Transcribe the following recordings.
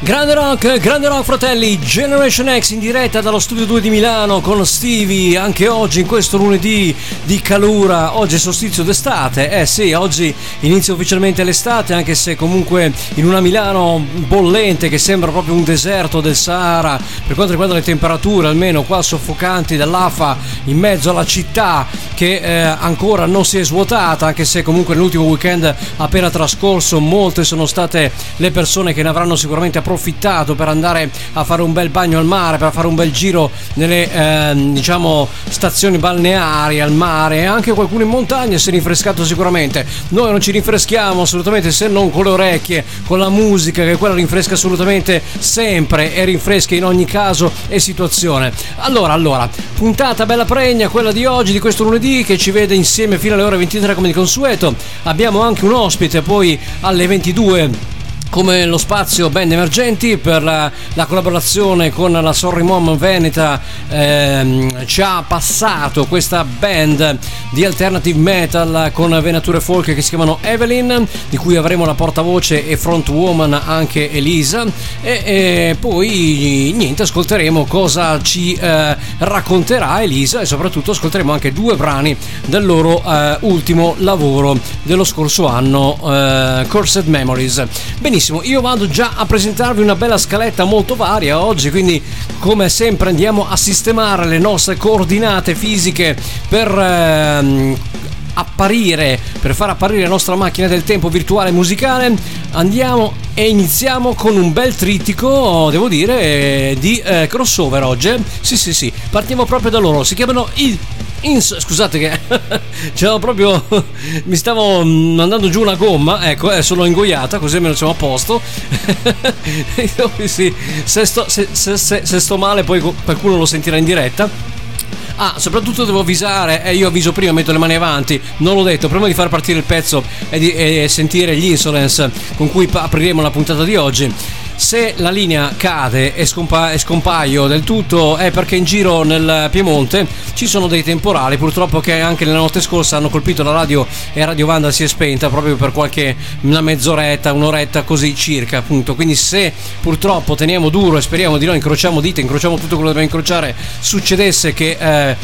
Grande rock, grande rock fratelli, Generation X in diretta dallo studio 2 di Milano con Stevie, anche oggi in questo lunedì di calura, oggi è solstizio d'estate, eh sì, oggi inizia ufficialmente l'estate anche se comunque in una Milano bollente che sembra proprio un deserto del Sahara per quanto riguarda le temperature, almeno qua soffocanti dall'afa in mezzo alla città che eh, ancora non si è svuotata, anche se comunque nell'ultimo weekend appena trascorso molte sono state le persone che ne avranno sicuramente approfittato per andare a fare un bel bagno al mare, per fare un bel giro nelle eh, diciamo stazioni balneari al mare e anche qualcuno in montagna si è rinfrescato sicuramente. Noi non ci rinfreschiamo assolutamente se non con le orecchie, con la musica che quella rinfresca assolutamente sempre e rinfresca in ogni caso e situazione. Allora, allora, puntata bella pregna quella di oggi, di questo lunedì che ci vede insieme fino alle ore 23 come di consueto. Abbiamo anche un ospite poi alle 22 come lo spazio band emergenti per la, la collaborazione con la Sorry Mom Veneta ehm, ci ha passato questa band di alternative metal con venature folk che si chiamano Evelyn di cui avremo la portavoce e frontwoman anche Elisa. E, e poi niente ascolteremo cosa ci eh, racconterà Elisa e soprattutto ascolteremo anche due brani del loro eh, ultimo lavoro dello scorso anno eh, Cursed Memories. Benissimo benissimo, io vado già a presentarvi una bella scaletta molto varia oggi, quindi come sempre andiamo a sistemare le nostre coordinate fisiche per ehm, apparire, per far apparire la nostra macchina del tempo virtuale musicale. Andiamo e iniziamo con un bel trittico, devo dire, di eh, crossover oggi. Sì, sì, sì, partiamo proprio da loro, si chiamano i Ins- scusate che c'era proprio mi stavo mandando giù una gomma ecco eh, sono ingoiata così almeno siamo a posto. Sì, se, sto, se, se, se sto male poi qualcuno lo sentirà in diretta. Ah, soprattutto devo avvisare, eh, io avviso prima, metto le mani avanti, non l'ho detto, prima di far partire il pezzo e, di, e sentire gli insolence con cui apriremo la puntata di oggi se la linea cade e, scompa- e, scompaio del tutto è perché in giro nel Piemonte ci sono dei temporali, purtroppo che anche nella notte scorsa hanno colpito la radio e Radio Vanda si è spenta proprio per qualche una mezz'oretta, un'oretta così circa, appunto. Quindi se purtroppo teniamo duro e speriamo di no, incrociamo dita, incrociamo tutto quello che dobbiamo incrociare, succedesse che eh,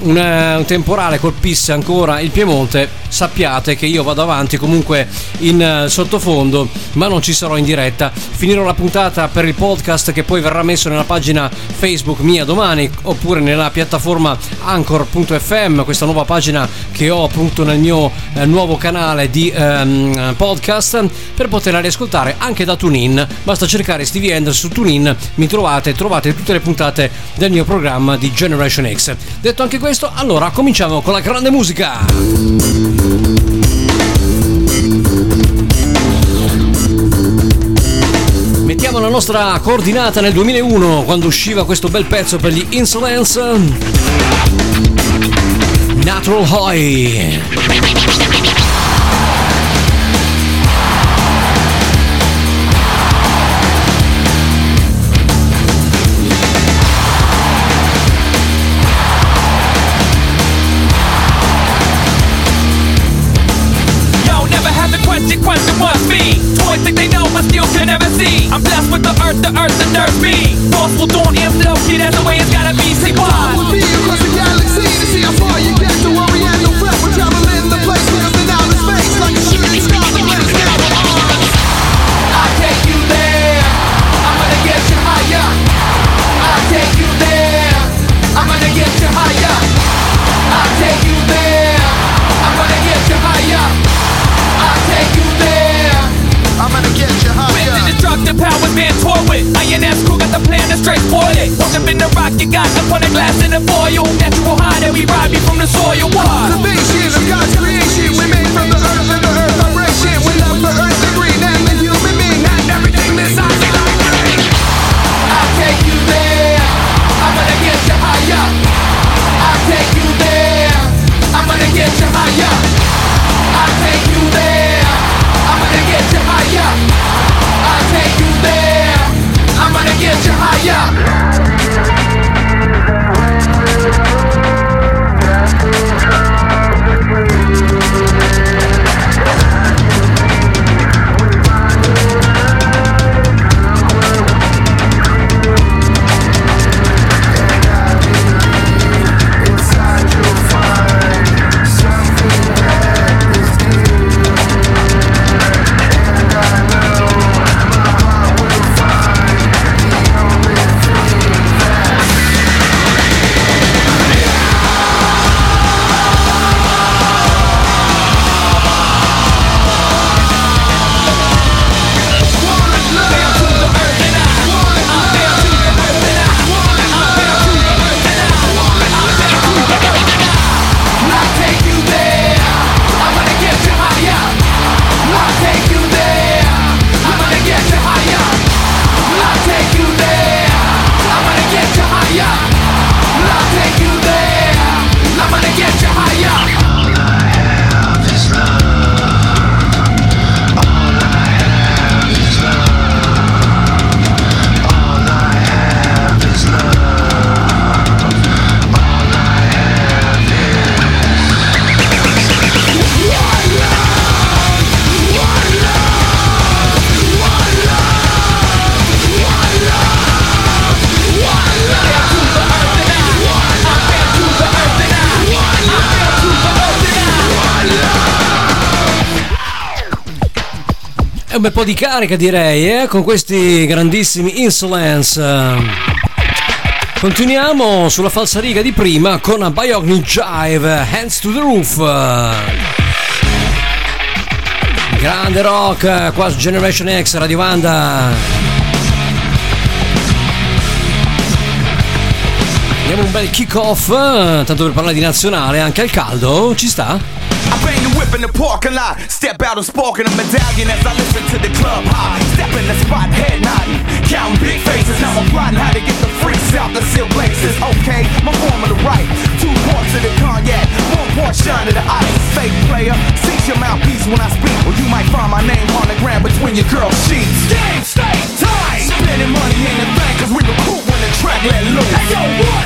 una, un temporale colpisse ancora il Piemonte, sappiate che io vado avanti comunque in uh, sottofondo, ma non ci sarò in diretta. Finirò la puntata per il podcast che poi verrà messo nella pagina Facebook mia domani oppure nella piattaforma anchor.fm, questa nuova pagina che ho appunto nel mio eh, nuovo canale di ehm, podcast per poterla riascoltare anche da TuneIn. Basta cercare Stevie Anders su TuneIn, mi trovate, trovate tutte le puntate del mio programma di Generation X. Detto anche questo, allora cominciamo con la grande musica. La nostra coordinata nel 2001 quando usciva questo bel pezzo per gli Insolence. Natural High. bel po' di carica direi, eh? con questi grandissimi Insolence. Continuiamo sulla falsa riga di prima con a Biogni Jive, Hands to the Roof. Grande rock, qua su Generation X, Radio Vanda. Diamo un bel kick off, tanto per parlare di nazionale, anche al caldo, ci sta? I bang the whip in the parking lot. Step out and a medallion as I listen to the club high. Step in the spot, head nodding, counting big faces. Now I'm plotting how to get the freaks out the seal blazes. Okay, my form of the right. Two parts of the cognac, one part shine of the ice. Fake player, seize your mouthpiece when I speak, or you might find my name on the ground between your girl sheets. Game stay tight, spending money in the bank, cause we recruit when the track let loose. Hey, yo,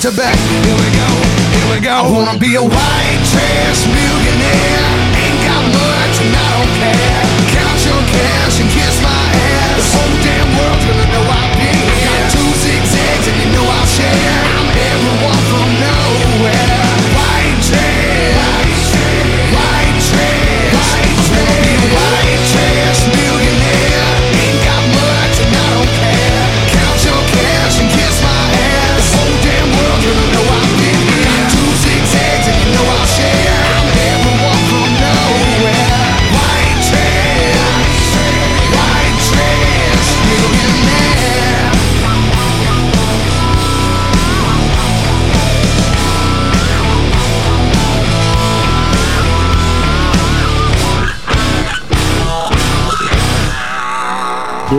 front to back. Here we go, here we go. I wanna be a white trash millionaire.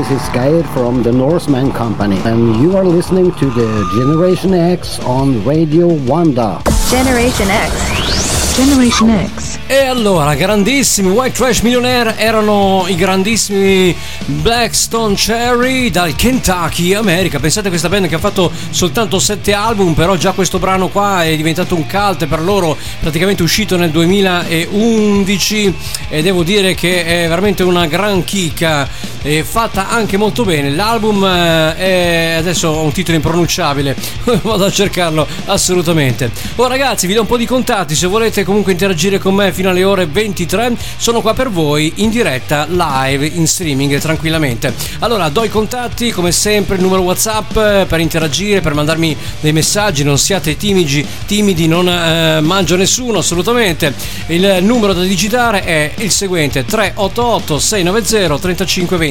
This is Geir from the Norseman Company, and you are listening to the Generation X on Radio Wanda. Generation X. Generation X. E allora, grandissimi White Trash Millionaire erano i grandissimi Blackstone Cherry dal Kentucky, America. Pensate a questa band che ha fatto soltanto sette album, però già questo brano qua è diventato un cult per loro, praticamente uscito nel 2011 e devo dire che è veramente una gran chicca e fatta anche molto bene. L'album eh, è adesso ho un titolo impronunciabile, vado a cercarlo assolutamente. Oh ragazzi, vi do un po' di contatti se volete comunque interagire con me fino alle ore 23. Sono qua per voi in diretta live in streaming tranquillamente. Allora, do i contatti come sempre, il numero WhatsApp eh, per interagire, per mandarmi dei messaggi, non siate timidi, timidi non eh, mangio nessuno assolutamente. Il numero da digitare è il seguente 388 690 3520.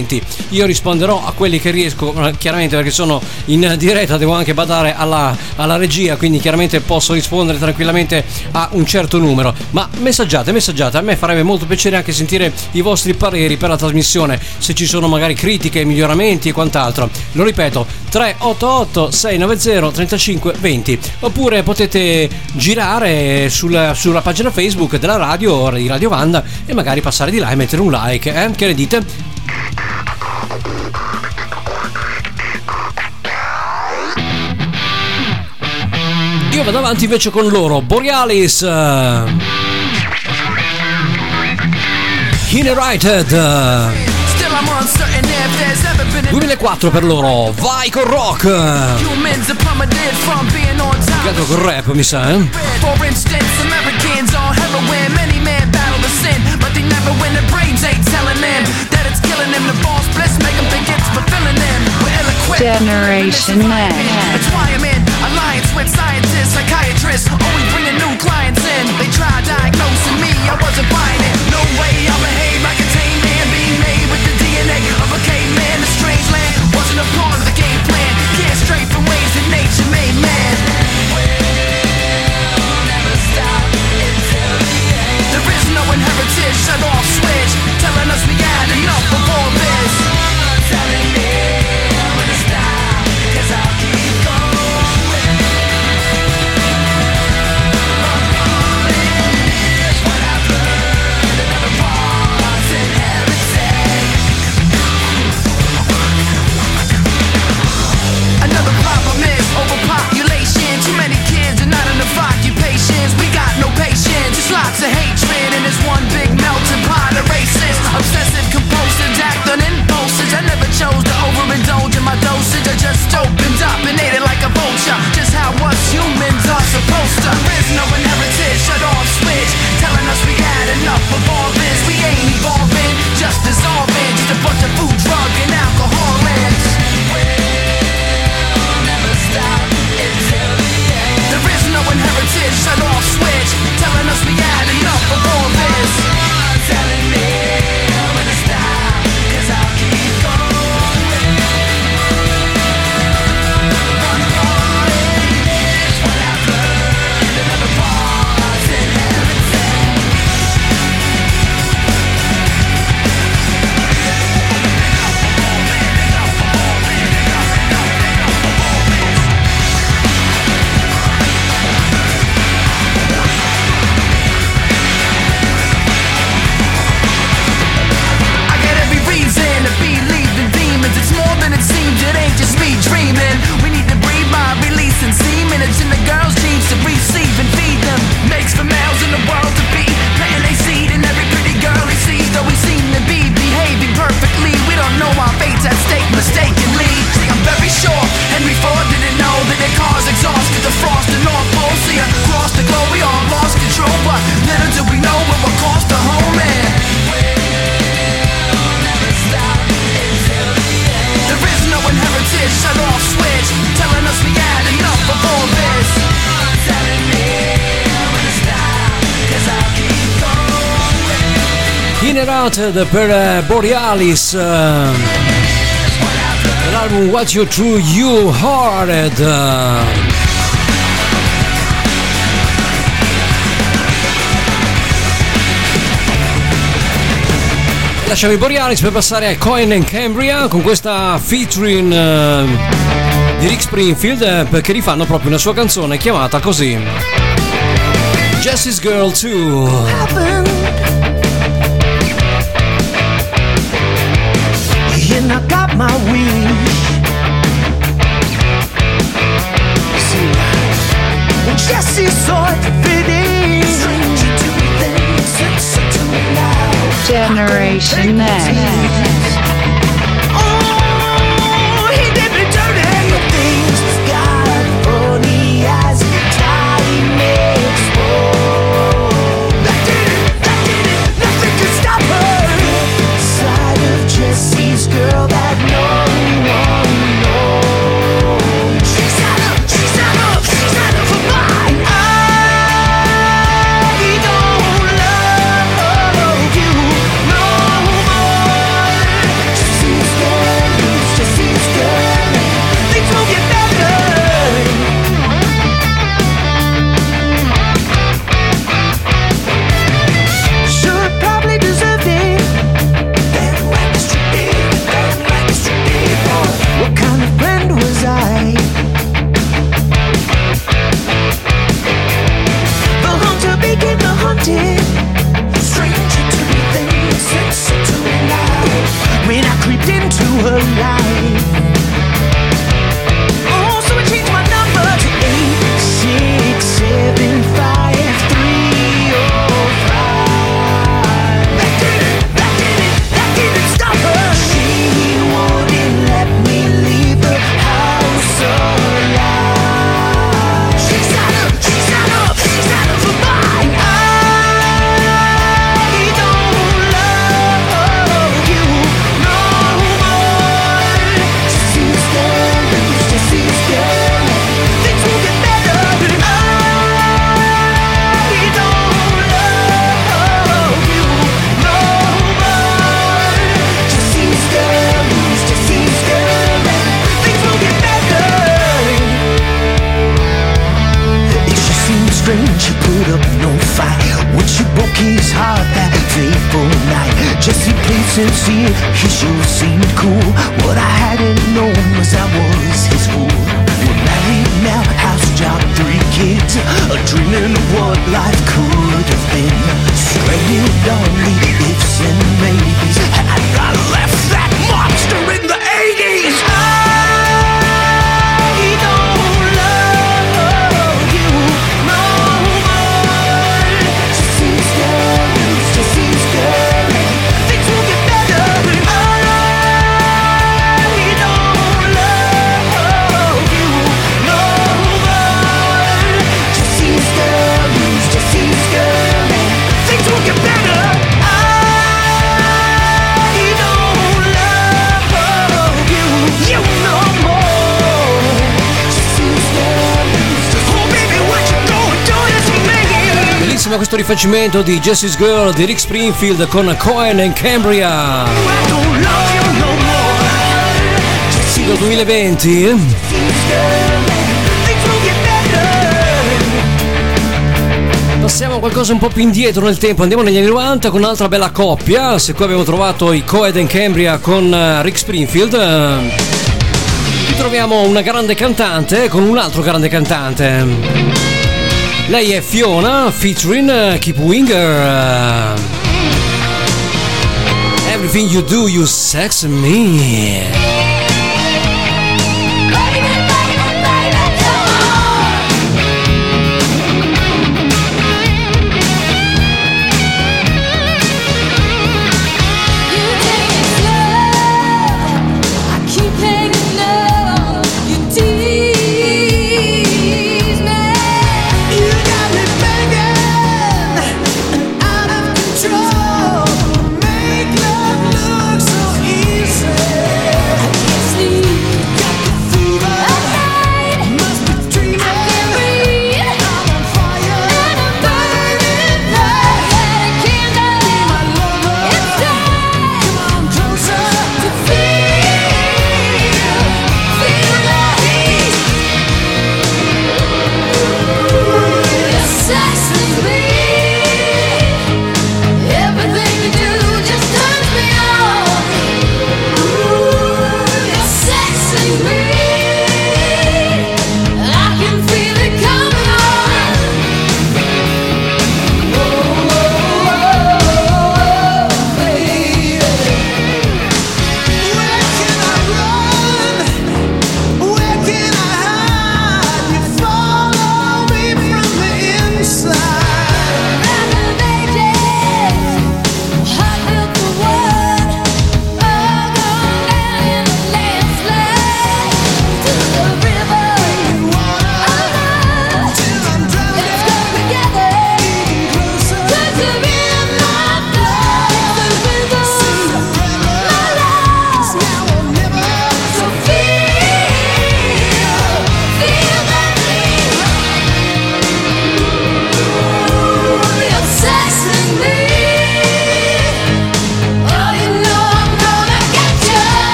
Io risponderò a quelli che riesco, eh, chiaramente perché sono in diretta, devo anche badare alla, alla regia, quindi chiaramente posso rispondere tranquillamente a un certo numero. Ma messaggiate, messaggiate, a me farebbe molto piacere anche sentire i vostri pareri per la trasmissione, se ci sono magari critiche, miglioramenti e quant'altro. Lo ripeto, 388 690 3520 oppure potete girare sulla, sulla pagina Facebook della radio di Radio Vanda e magari passare di là e mettere un like, eh? Che ne dite? Io vado avanti invece con loro, Borealis. eh, eh, a 2004 per loro, vai con rock. humans that plummeted from being on top. Peccato col rap, mi sa, eh? For that's killing. The bliss make think it's fulfilling. We're ill equipped. Generation X. That's why I'm in alliance with scientists, psychiatrists. Bringing new clients in. They try diagnosing me, I wasn't buying it. Dead per eh, Borealis eh, l'album What You True You Hearted. Lasciamo i Borealis per passare a Coin and Cambria con questa featuring eh, di Rick Springfield perché rifanno proprio una sua canzone chiamata così. Jessie's Girl 2 Generation X. rifacimento di Jessie's Girl di Rick Springfield con Cohen and Cambria. Singolo 2020. Passiamo qualcosa un po' più indietro nel tempo, andiamo negli anni 90 con un'altra bella coppia, se qui abbiamo trovato i Coed and Cambria con eh, Rick Springfield, eh, qui troviamo una grande cantante con un altro grande cantante. Lei è Fiona featuring eh, Keep Winger. Eh. Everything you do, you sex me.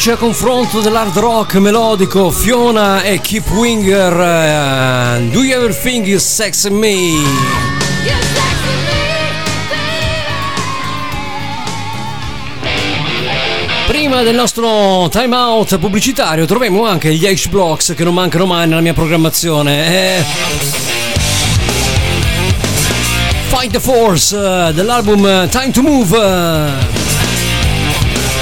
voce a confronto dell'hard rock melodico Fiona e Keep Winger uh, Do You Ever Think You Sex Me? Prima del nostro time out pubblicitario troviamo anche gli H-Blocks che non mancano mai nella mia programmazione. Eh... Fight the Force eh, dell'album Time to Move.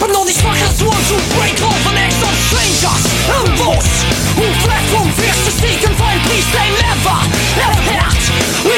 But all these fuckers want to break off an act of strangers. And those who fled from fears to seek and find peace they never, ever had.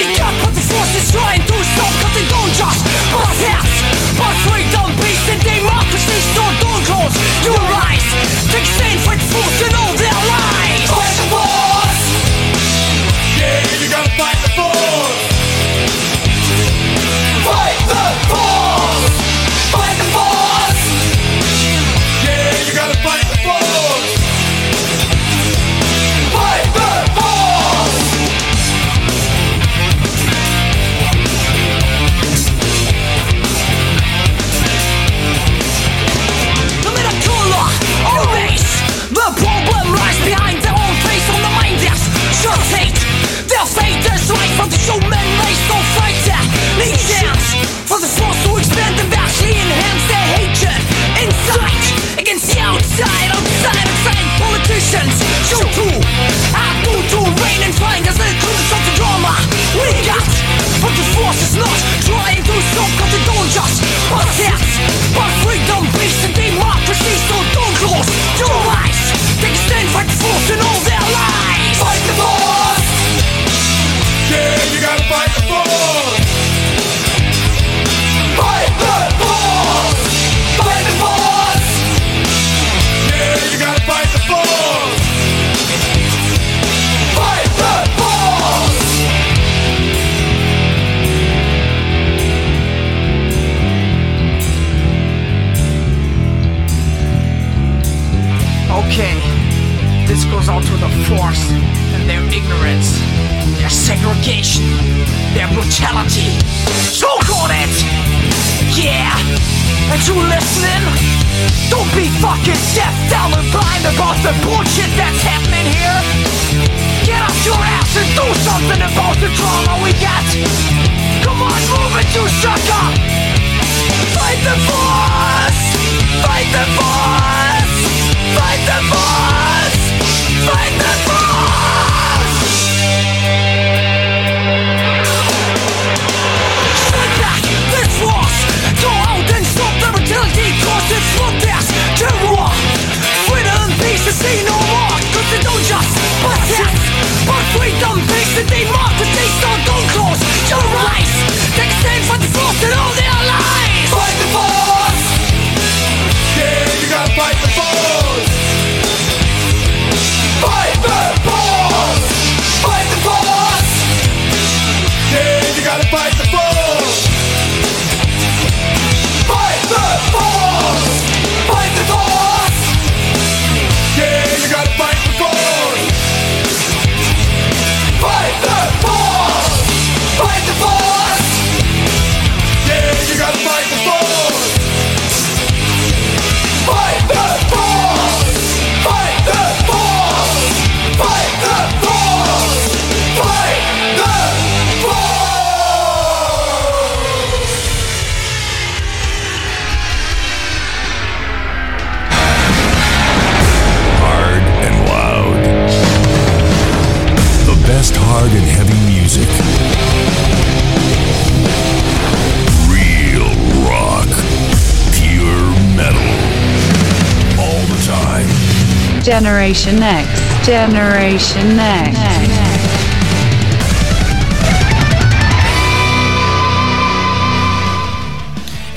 generation Next.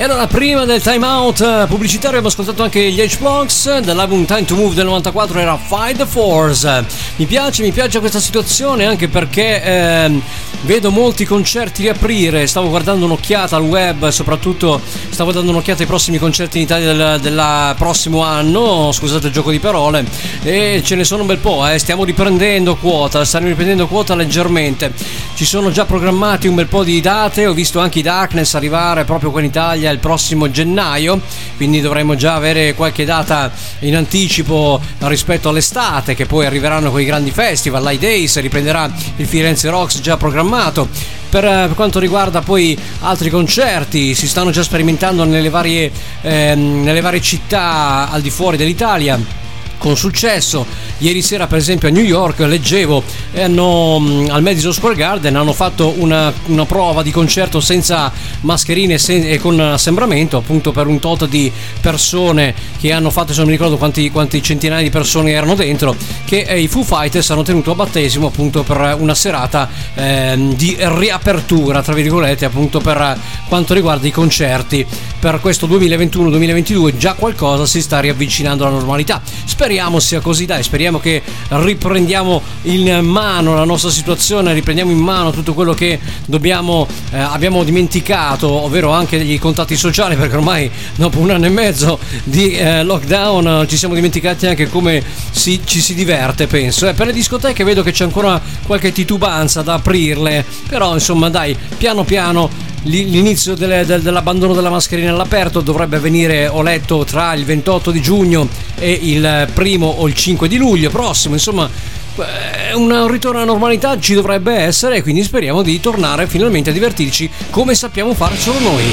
E allora, prima del time out eh, pubblicitario, abbiamo ascoltato anche gli H-Blocks. Dall'album Time to Move del 94 era Fight the Force. Mi piace, mi piace questa situazione anche perché ehm, vedo molti concerti riaprire. Stavo guardando un'occhiata al web, soprattutto stavo dando un'occhiata ai prossimi concerti in Italia del, del prossimo anno. Scusate il gioco di parole. E ce ne sono un bel po', eh. stiamo riprendendo quota, stiamo riprendendo quota leggermente. Ci sono già programmati un bel po' di date. Ho visto anche i Darkness arrivare proprio qua in Italia il prossimo gennaio, quindi dovremmo già avere qualche data in anticipo rispetto all'estate, che poi arriveranno con i grandi festival, l'High Days, riprenderà il Firenze Rocks già programmato. Per eh, quanto riguarda poi altri concerti, si stanno già sperimentando nelle varie, ehm, nelle varie città al di fuori dell'Italia con successo. Ieri sera, per esempio, a New York leggevo hanno, mh, al Madison Square Garden hanno fatto una, una prova di concerto senza mascherine sen- e con assembramento, appunto per un tot di persone che hanno fatto, se non mi ricordo quanti, quanti centinaia di persone erano dentro, che eh, i Foo Fighters hanno tenuto a battesimo appunto per una serata ehm, di riapertura, tra virgolette, appunto per quanto riguarda i concerti. Per questo 2021-2022 già qualcosa si sta riavvicinando alla normalità. Speriamo sia così, dai, speriamo che riprendiamo in mano la nostra situazione, riprendiamo in mano tutto quello che dobbiamo, eh, abbiamo dimenticato, ovvero anche i contatti sociali, perché ormai dopo un anno e mezzo di eh, lockdown ci siamo dimenticati anche come si- ci si diverte, penso. Eh, per le discoteche vedo che c'è ancora qualche titubanza da aprirle, però insomma dai, piano piano L'i- L'inizio delle- del- dell'abbandono della mascherina all'aperto dovrebbe avvenire, ho letto, tra il 28 di giugno e il primo o il 5 di luglio prossimo. Insomma, eh, un ritorno alla normalità ci dovrebbe essere e quindi speriamo di tornare finalmente a divertirci come sappiamo fare solo noi.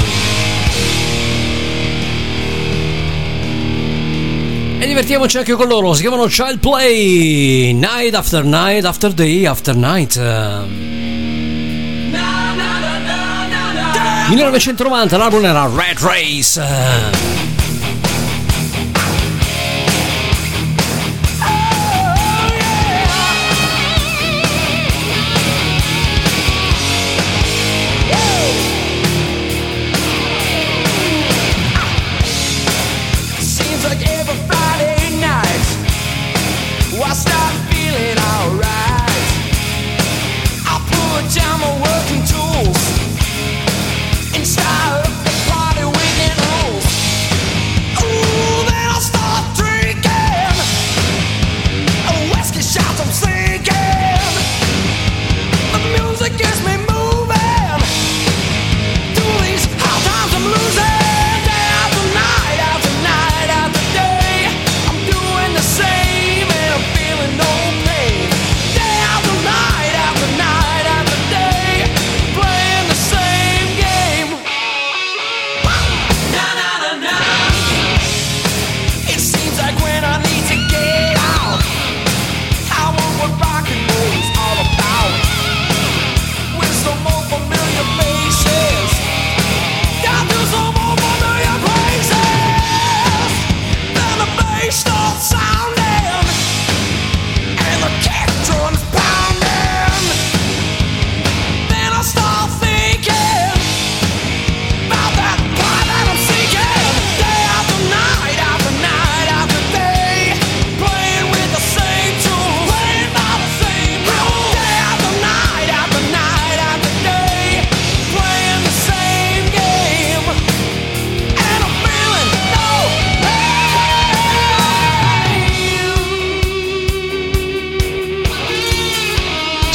E divertiamoci anche con loro, si chiamano Child Play, Night After Night After Day After Night. 1990 l'album era Red Race.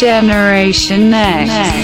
Generation Next. Day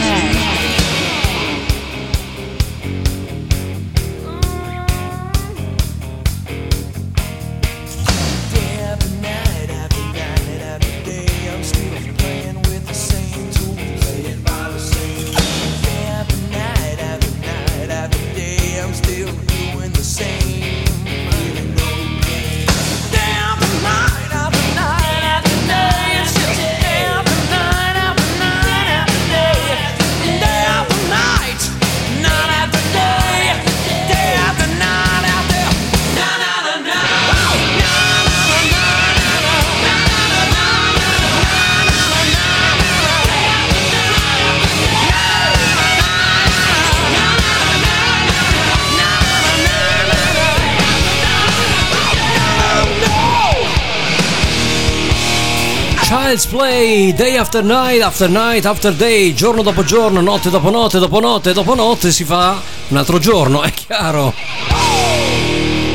play, day after night, after night, after day, giorno dopo giorno, notte dopo notte, dopo notte, dopo notte, si fa un altro giorno, è chiaro.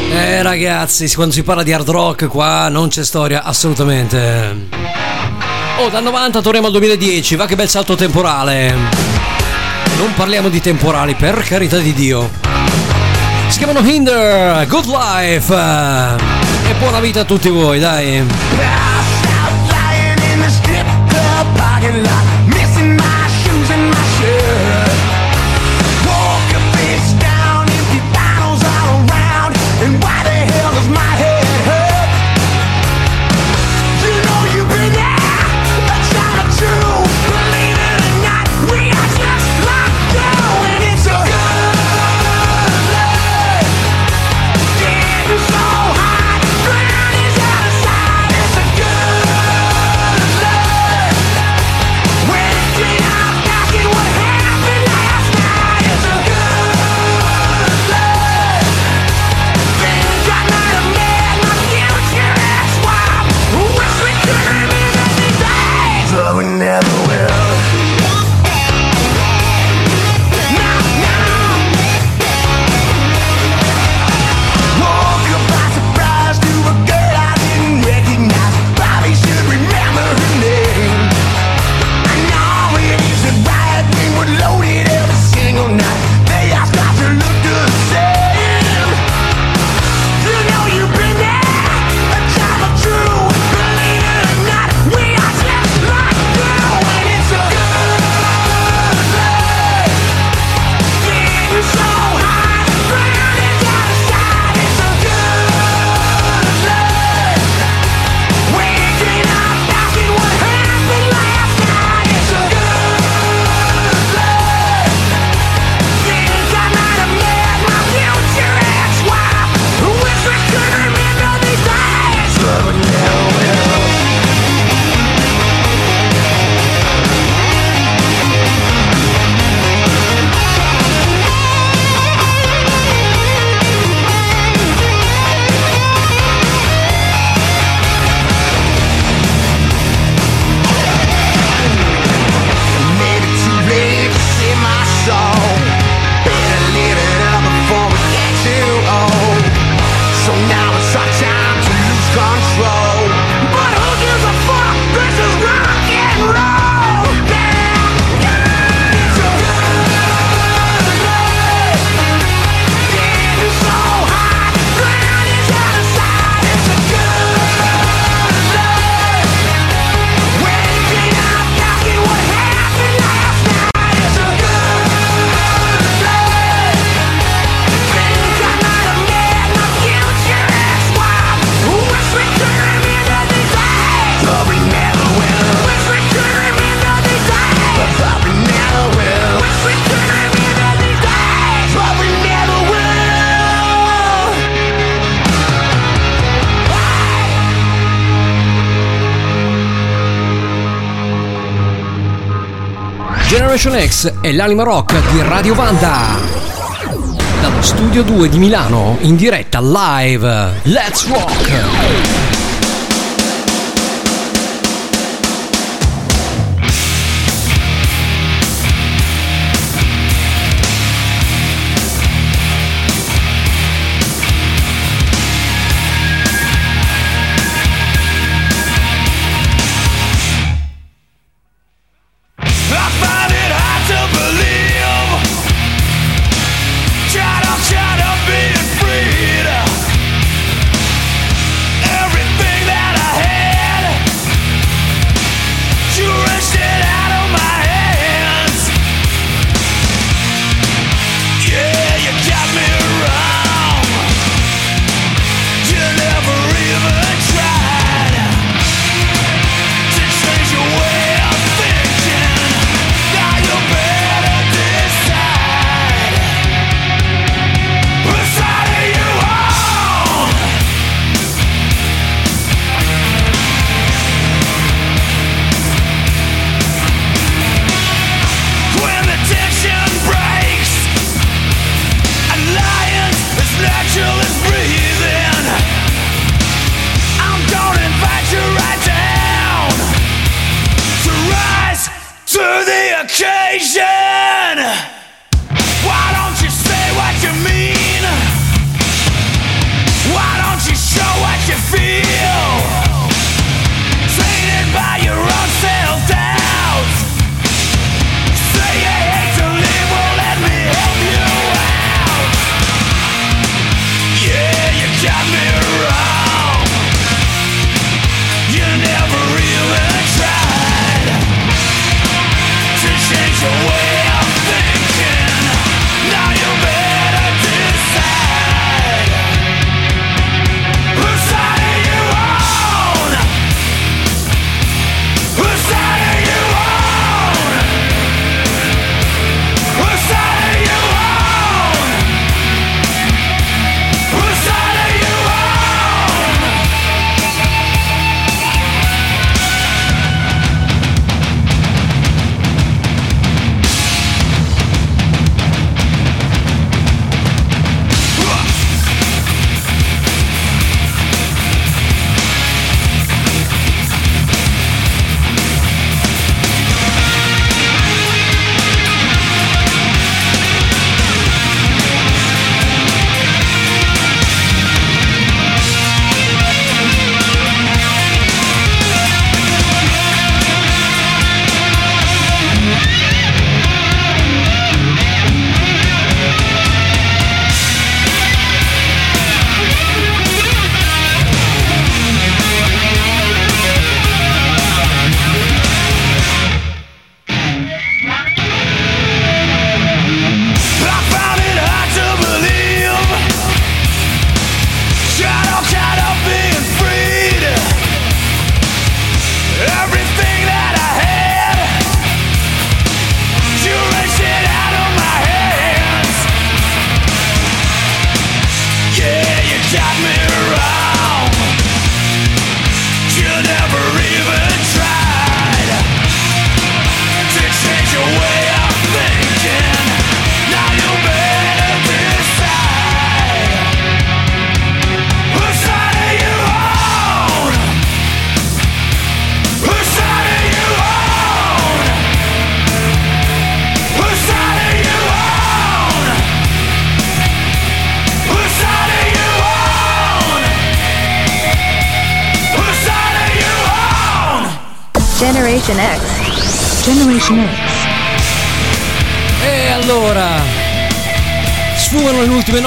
Eh ragazzi, quando si parla di hard rock qua non c'è storia assolutamente. Oh, dal 90 torniamo al 2010, va che bel salto temporale. Non parliamo di temporali, per carità di Dio. Si chiamano Hinder, Good Life. Eh, e buona vita a tutti voi, dai. parking lot. Generation X è l'anima rock di Radio Vanda. Dallo studio 2 di Milano, in diretta live. Let's rock!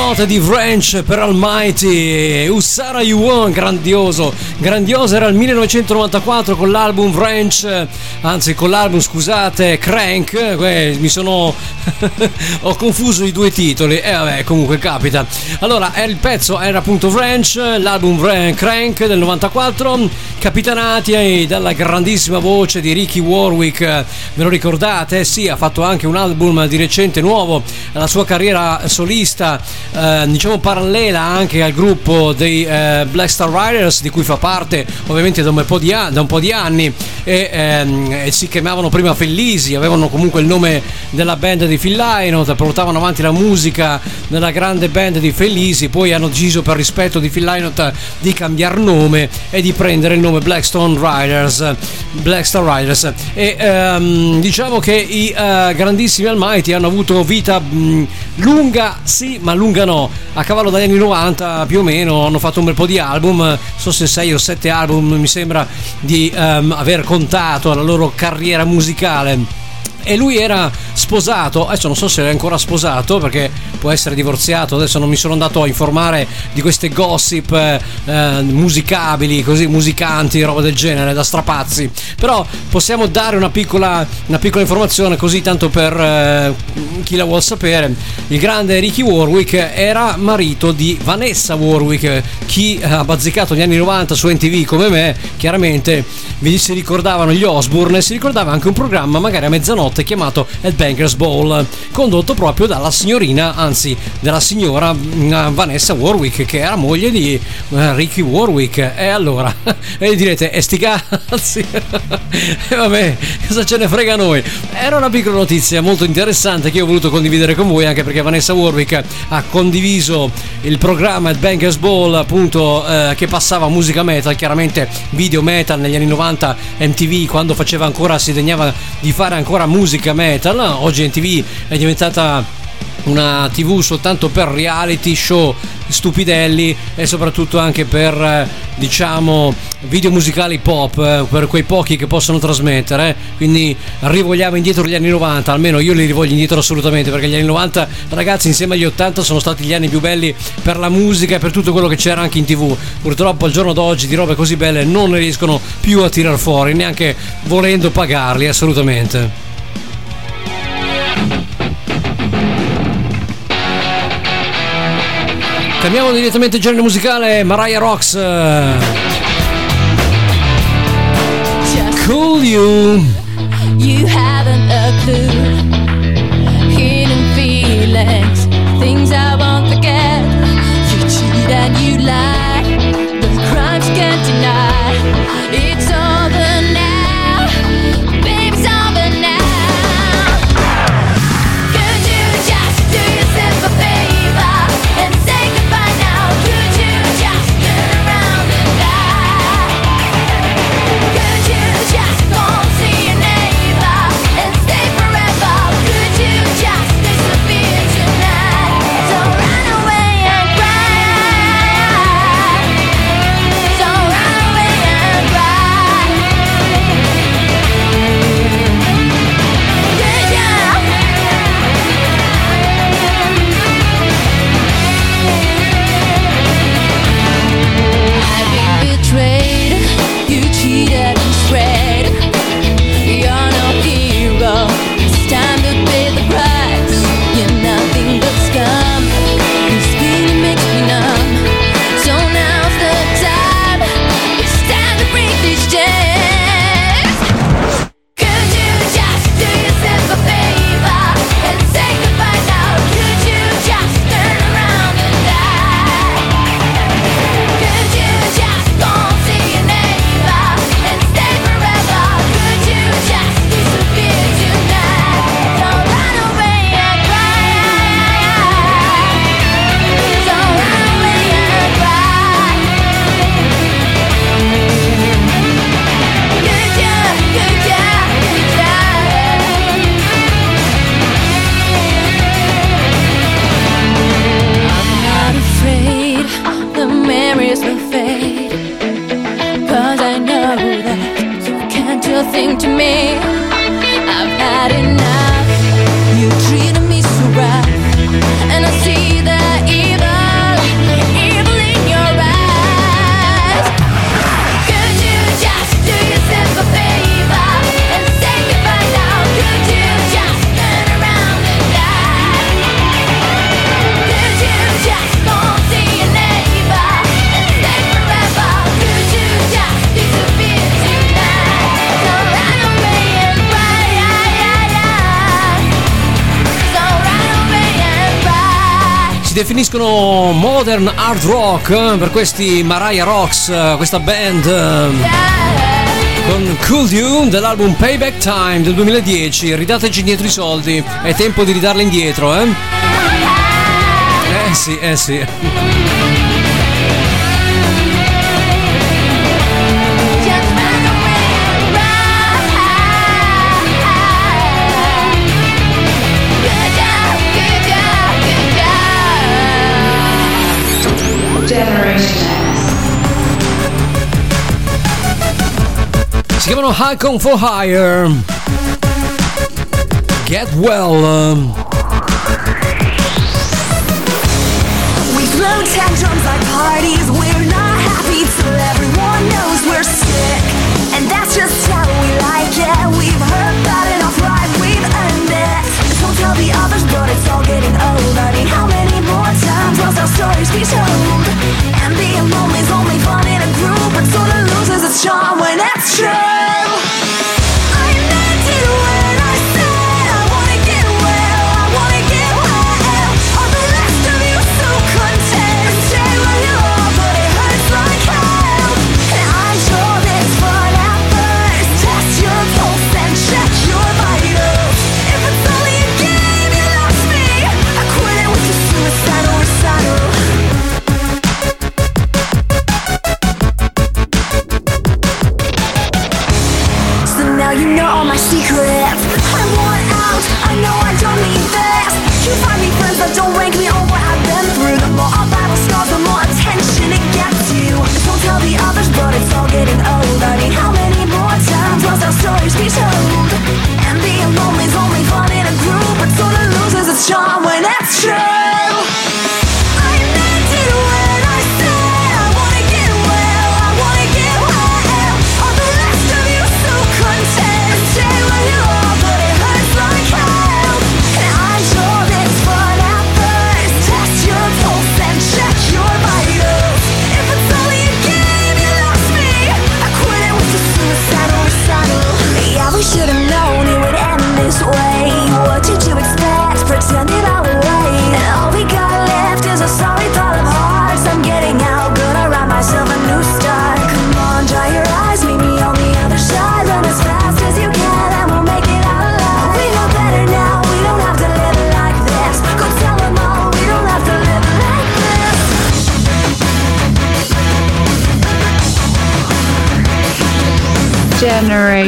Note di Wrench per Almighty. Ussara You Want, grandioso grandioso era il 1994 con l'album Wrench anzi con l'album scusate Crank eh, mi sono ho confuso i due titoli e eh, vabbè comunque capita allora il pezzo era appunto Wrench l'album Wren- Crank del 94 capitanati dalla grandissima voce di Ricky Warwick ve lo ricordate? sì ha fatto anche un album di recente nuovo la sua carriera solista eh, diciamo parallela anche al gruppo dei eh, Black Star Riders di cui fa parte ovviamente da un po' di, an- un po' di anni e, ehm, e si chiamavano prima Fellisi avevano comunque il nome della band di Phil Lynott portavano avanti la musica della grande band di Fellisi poi hanno deciso per rispetto di Phil Lynott di cambiare nome e di prendere il nome Blackstone Riders Black Star Riders. E ehm, diciamo che i eh, grandissimi Almighty hanno avuto vita mh, lunga sì ma lunga no. A cavallo dagli anni 90 più o meno hanno fatto un bel po' di album so se 6 o 7 album mi sembra di ehm, aver contato la loro carriera musicale e lui era sposato, adesso non so se è ancora sposato perché può essere divorziato, adesso non mi sono andato a informare di queste gossip eh, eh, musicabili, così musicanti, roba del genere, da strapazzi, però possiamo dare una piccola, una piccola informazione così tanto per eh, chi la vuol sapere, il grande Ricky Warwick era marito di Vanessa Warwick, chi ha bazzicato gli anni 90 su NTV come me, chiaramente vi si ricordavano gli Osbourne si ricordava anche un programma magari a mezzanotte chiamato Headbangers Ball, condotto proprio dalla signorina, anzi della signora mm, Vanessa Warwick, che era moglie di eh, Ricky Warwick. E allora, e direte, e sti cazzi, e vabbè, cosa ce ne frega noi? Era una piccola notizia molto interessante che ho voluto condividere con voi, anche perché Vanessa Warwick ha condiviso il programma Headbangers Ball, appunto, eh, che passava musica metal, chiaramente video metal negli anni 90 MTV, quando faceva ancora, si degnava di fare ancora musica musica metal. Oggi NTV è diventata una tv soltanto per reality show stupidelli e soprattutto anche per eh, diciamo video musicali pop eh, per quei pochi che possono trasmettere. Quindi rivogliamo indietro gli anni 90 almeno io li rivoglio indietro assolutamente perché gli anni 90 ragazzi insieme agli 80 sono stati gli anni più belli per la musica e per tutto quello che c'era anche in tv purtroppo al giorno d'oggi di robe così belle non ne riescono più a tirar fuori neanche volendo pagarli assolutamente Cambiamo direttamente genere musicale, Mariah Rocks. Cool you. You haven't a clue. Hidden feelings, definiscono modern hard rock eh, per questi Mariah Rocks, eh, questa band eh, con Cool Dune dell'album Payback Time del 2010. Ridateci indietro i soldi, è tempo di ridarli indietro, eh? Eh sì, eh sì. Haikon for Hire. Get well. Um. We blow tantrums like parties. We're not happy till everyone knows we're sick. And that's just how we like it. We've heard hurt but enough right, we've earned it. Don't tell the others, but it's all getting old. I mean, how many more times must our stories be told? And being lonely's only fun in a group. but sort of loses its charm when it's true.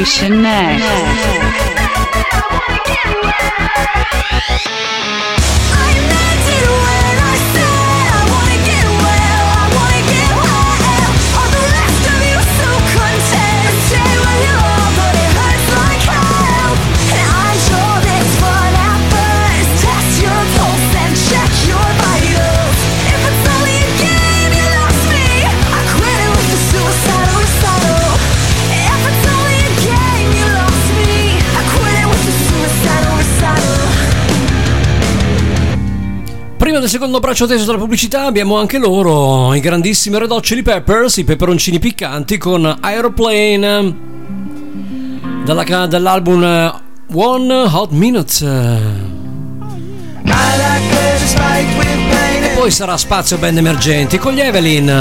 Nation next. secondo braccio teso della pubblicità abbiamo anche loro, i grandissimi Red Hot Chili Peppers, i peperoncini piccanti con Aeroplane dalla, dall'album eh, One Hot Minute. E poi sarà spazio band emergenti con gli Evelyn.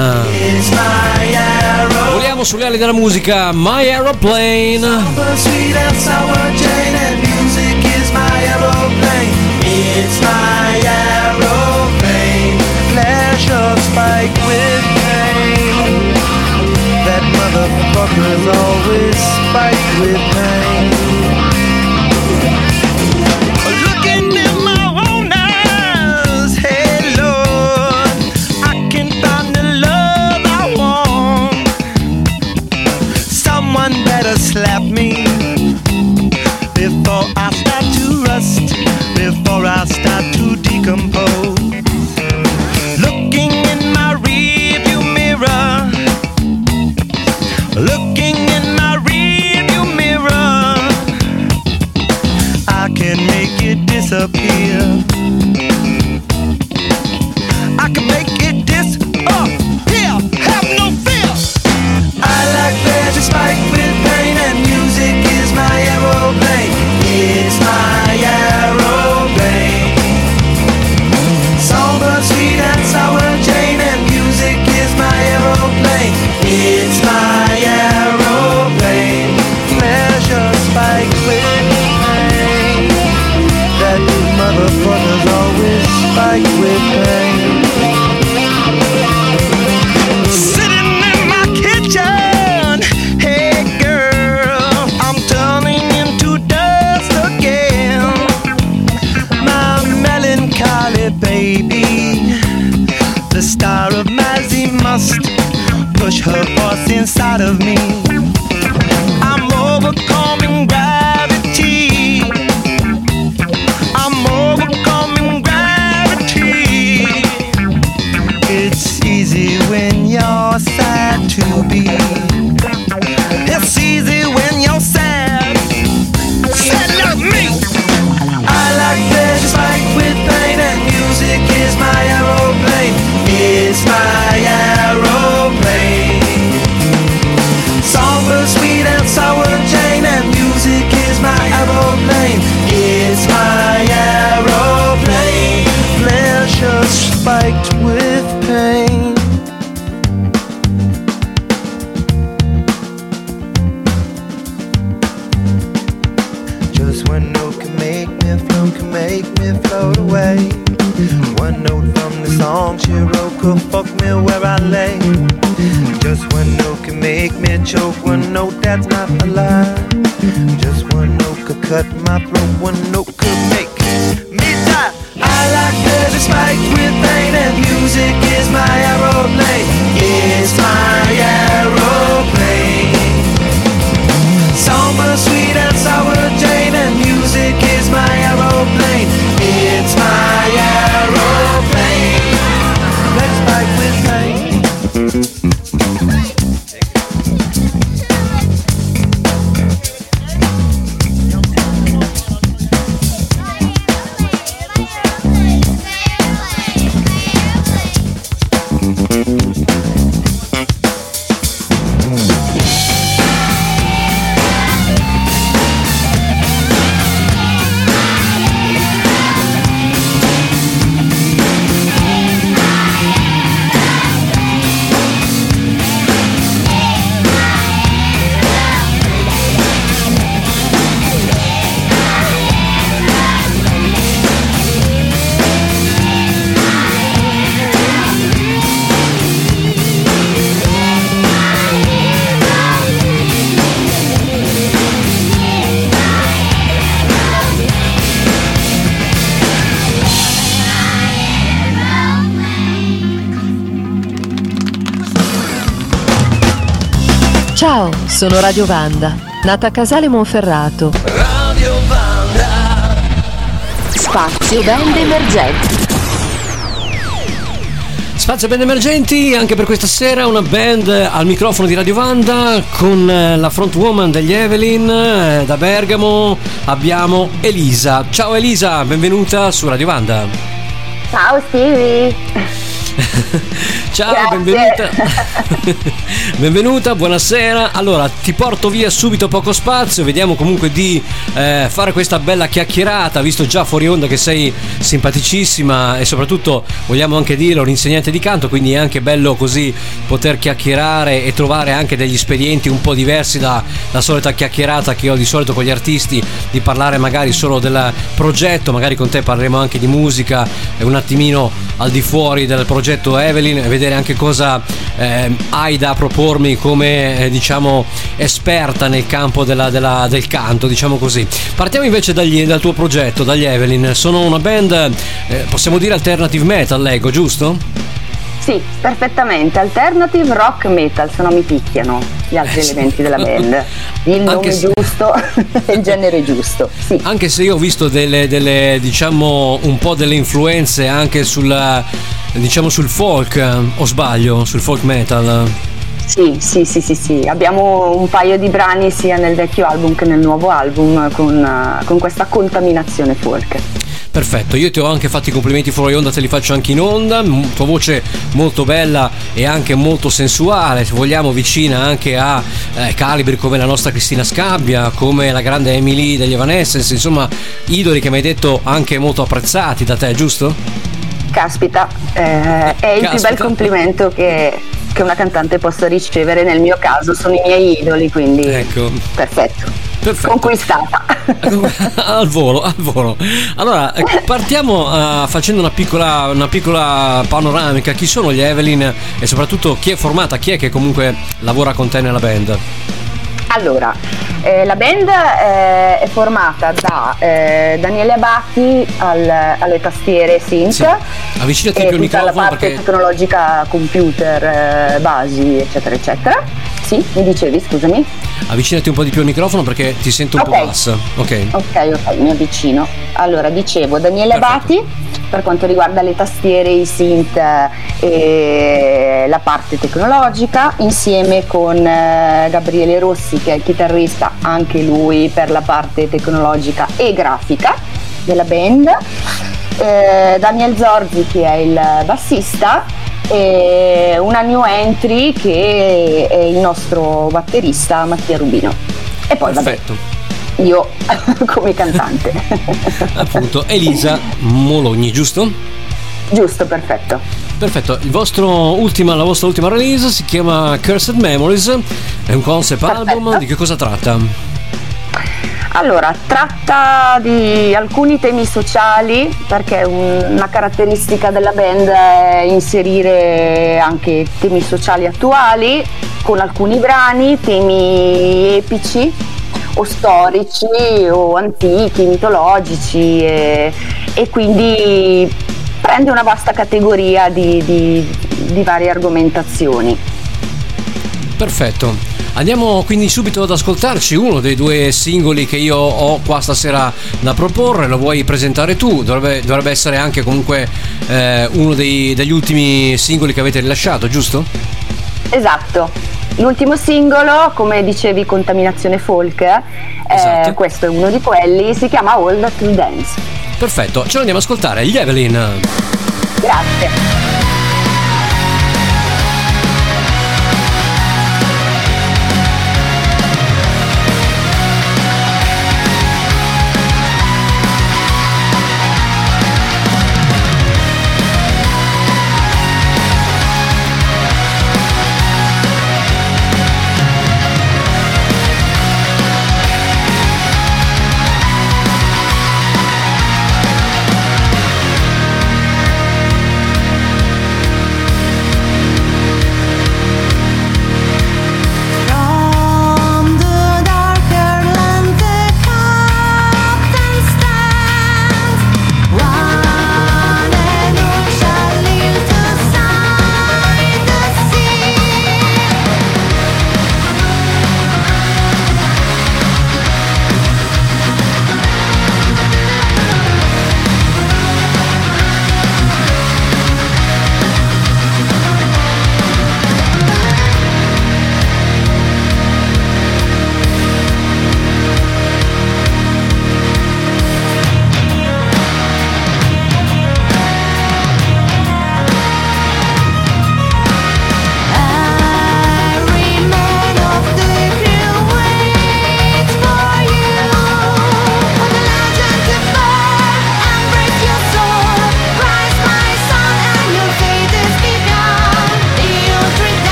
Voliamo sulle ali della musica, My Aeroplane. It's my aeroplane. pressure spike with pain. That motherfucker's always spiked with pain. Looking Ciao, sono Radio Vanda, nata a Casale Monferrato. Radio Vanda. Spazio band emergenti. Spazio band emergenti anche per questa sera una band al microfono di Radio Vanda con eh, la frontwoman degli Evelyn eh, da Bergamo abbiamo Elisa. Ciao Elisa, benvenuta su Radio Vanda. Ciao Stevie! Ciao, Grazie. benvenuta. benvenuta, buonasera. Allora, ti porto via subito poco spazio. Vediamo comunque di eh, fare questa bella chiacchierata, visto già fuori onda che sei simpaticissima e soprattutto vogliamo anche dirlo, un insegnante di canto, quindi è anche bello così poter chiacchierare e trovare anche degli espedienti un po' diversi da la solita chiacchierata che ho di solito con gli artisti, di parlare magari solo del progetto, magari con te parleremo anche di musica e un attimino al di fuori del progetto Evelyn e vedere anche cosa eh, hai da propormi come eh, diciamo esperta nel campo della- della- del canto, diciamo così. Partiamo invece dagli- dal tuo progetto, dagli Evelyn. Sono una band, eh, possiamo dire alternative metal, leggo, giusto? Sì, perfettamente. Alternative rock metal, se no mi picchiano gli altri elementi della band. Il nome se- giusto e il genere giusto. Sì. Anche se io ho visto delle, delle, diciamo un po' delle influenze anche sul diciamo sul folk, eh, o sbaglio, sul folk metal. Sì, sì, sì, sì, sì. Abbiamo un paio di brani sia nel vecchio album che nel nuovo album con, eh, con questa contaminazione folk. Perfetto, io ti ho anche fatto i complimenti fuori onda, te li faccio anche in onda. Tua voce molto bella e anche molto sensuale, se vogliamo vicina anche a eh, calibri come la nostra Cristina Scabbia, come la grande Emily degli Evanescence, insomma, idoli che mi hai detto anche molto apprezzati da te, giusto? Caspita, eh, è il più Caspita. bel complimento che, che una cantante possa ricevere. Nel mio caso sono i miei idoli, quindi Ecco. perfetto. Perfetto. Conquistata. al volo, al volo. Allora, eh, partiamo eh, facendo una piccola, una piccola panoramica. Chi sono gli Evelyn e soprattutto chi è formata, chi è che comunque lavora con te nella band? Allora, eh, la band eh, è formata da eh, Daniele Abati al- alle tastiere synth. Sì. Avvicinati più al tutta la microfono parte perché tecnologica, computer, eh, basi, eccetera, eccetera. Sì, mi dicevi, scusami. avvicinati un po' di più al microfono perché ti sento un po' Ok. bassa. Ok. Ok, ok, mi avvicino. Allora, dicevo, Daniele Abati per quanto riguarda le tastiere, i synth eh, e la parte tecnologica, insieme con eh, Gabriele Rossi che è il chitarrista, anche lui per la parte tecnologica e grafica della band, eh, Daniel Zorzi che è il bassista e una new entry che è il nostro batterista Mattia Rubino. E poi vabbè, Perfetto. io come cantante. Appunto, Elisa Mologni, giusto? Giusto, perfetto. Perfetto, il vostro ultima, la vostra ultima release si chiama Cursed Memories, è un concept album, di che cosa tratta? Allora, tratta di alcuni temi sociali perché un- una caratteristica della band è inserire anche temi sociali attuali con alcuni brani, temi epici o storici o antichi, mitologici e, e quindi prende una vasta categoria di, di- di varie argomentazioni. Perfetto. Andiamo quindi subito ad ascoltarci uno dei due singoli che io ho qua stasera da proporre, lo vuoi presentare tu? Dovrebbe, dovrebbe essere anche comunque eh, uno dei- degli ultimi singoli che avete rilasciato, giusto? Esatto. L'ultimo singolo, come dicevi, Contaminazione Folk, eh, Esatto. questo è uno di quelli, si chiama All That Dance. Perfetto, ce lo andiamo ad ascoltare, gli Evelyn. Grazie.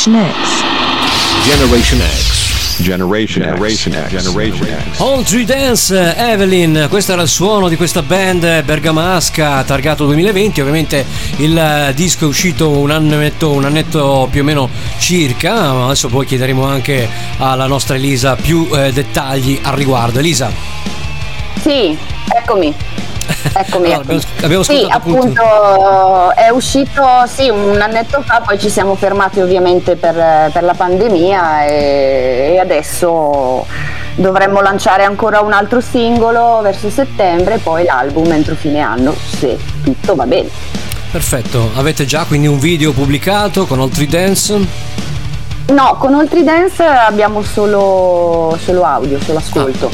Generation X. Generation X. Generation, Generation X. Generation X. All Tree Dance, Evelyn, questo era il suono di questa band bergamasca targato 2020, ovviamente il eh, disco è uscito un annetto, un annetto più o meno circa, adesso poi chiederemo anche alla nostra Elisa più eh, dettagli al riguardo. Elisa, Sì, eccomi. Eccomi, Allora, abbiamo- abbiamo sì, ascoltato appunto- appunto è uscito sì, un annetto fa, poi ci siamo fermati ovviamente per, per la pandemia e, e adesso dovremmo lanciare ancora un altro singolo verso settembre e poi l'album entro fine anno, se tutto va bene. perfetto, avete già quindi un video pubblicato con All Tree Dance? No, con Oltre Dance abbiamo solo, solo audio, solo ascolto.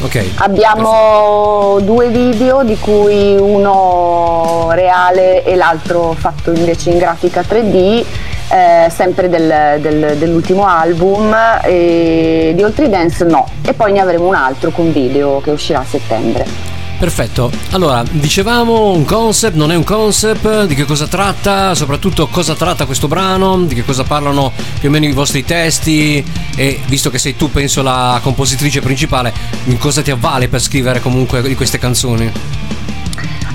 Ok. Abbiamo due video di cui uno reale e l'altro fatto invece in grafica 3D, eh, sempre del- del- dell'ultimo album, di Oltre Dance no. E poi ne avremo un altro con video che uscirà a settembre. Perfetto, allora dicevamo un concept, non è un concept, di che cosa tratta, soprattutto cosa tratta questo brano, di che cosa parlano più o meno i vostri testi e visto che sei tu penso la compositrice principale, in cosa ti avvale per scrivere comunque di queste canzoni?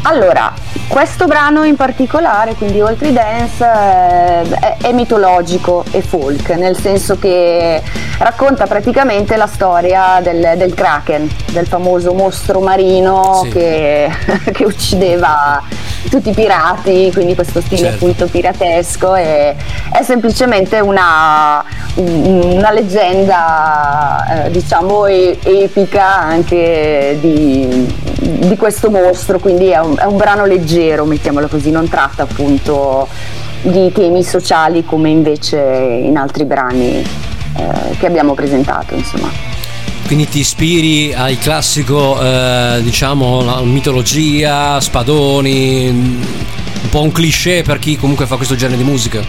Allora, questo brano in particolare, quindi Oltre Dance, eh, è, è mitologico e folk, nel senso che racconta praticamente la storia del, del Kraken, del famoso mostro marino Sì. che, che uccideva tutti i pirati, quindi questo stile Certo. appunto piratesco e è semplicemente una, una leggenda eh, diciamo epica anche di, di questo mostro, quindi è un, è un brano leggero, mettiamolo così, non tratta appunto di temi sociali come invece in altri brani eh, che abbiamo presentato, insomma. Quindi ti ispiri al classico, eh, diciamo, la mitologia, spadoni, un po' un cliché per chi comunque fa questo genere di musica.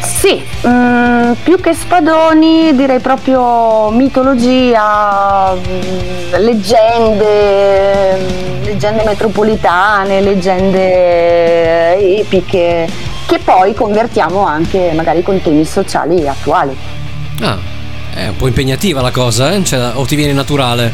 Sì, mm, più che spadoni direi proprio mitologia, mm, leggende, mm, leggende metropolitane, leggende epiche, che poi convertiamo anche magari con temi sociali attuali. Ah, è un po' impegnativa la cosa, eh? Cioè, o ti viene naturale?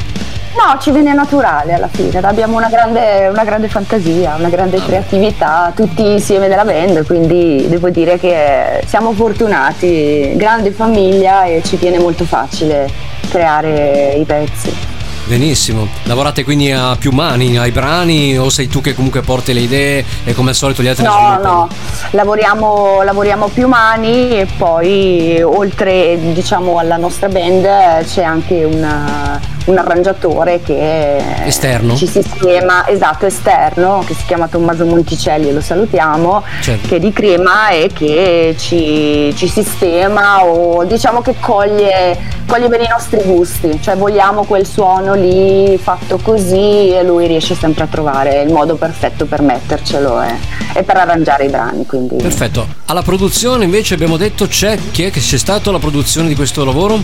No, ci viene naturale alla fine, abbiamo una grande, una grande fantasia, una grande creatività, tutti insieme della band, quindi devo dire che siamo fortunati, grande famiglia e ci viene molto facile creare i pezzi. Benissimo. Lavorate quindi a più mani ai brani o sei tu che comunque porti le idee e come al solito gli altri No, sviluppano? no, lavoriamo, lavoriamo più mani e poi oltre diciamo alla nostra band c'è anche una- un arrangiatore che Esterno? ci sistema, esatto, esterno, che si chiama Tommaso Monticelli e lo salutiamo, Certo. che è di Crema e che ci, ci sistema o diciamo che coglie, coglie bene i nostri gusti, cioè vogliamo quel suono lì fatto così e lui riesce sempre a trovare il modo perfetto per mettercelo e, e per arrangiare i brani. Quindi. Perfetto. Alla produzione invece abbiamo detto c'è chi è che c'è stato alla produzione di questo lavoro?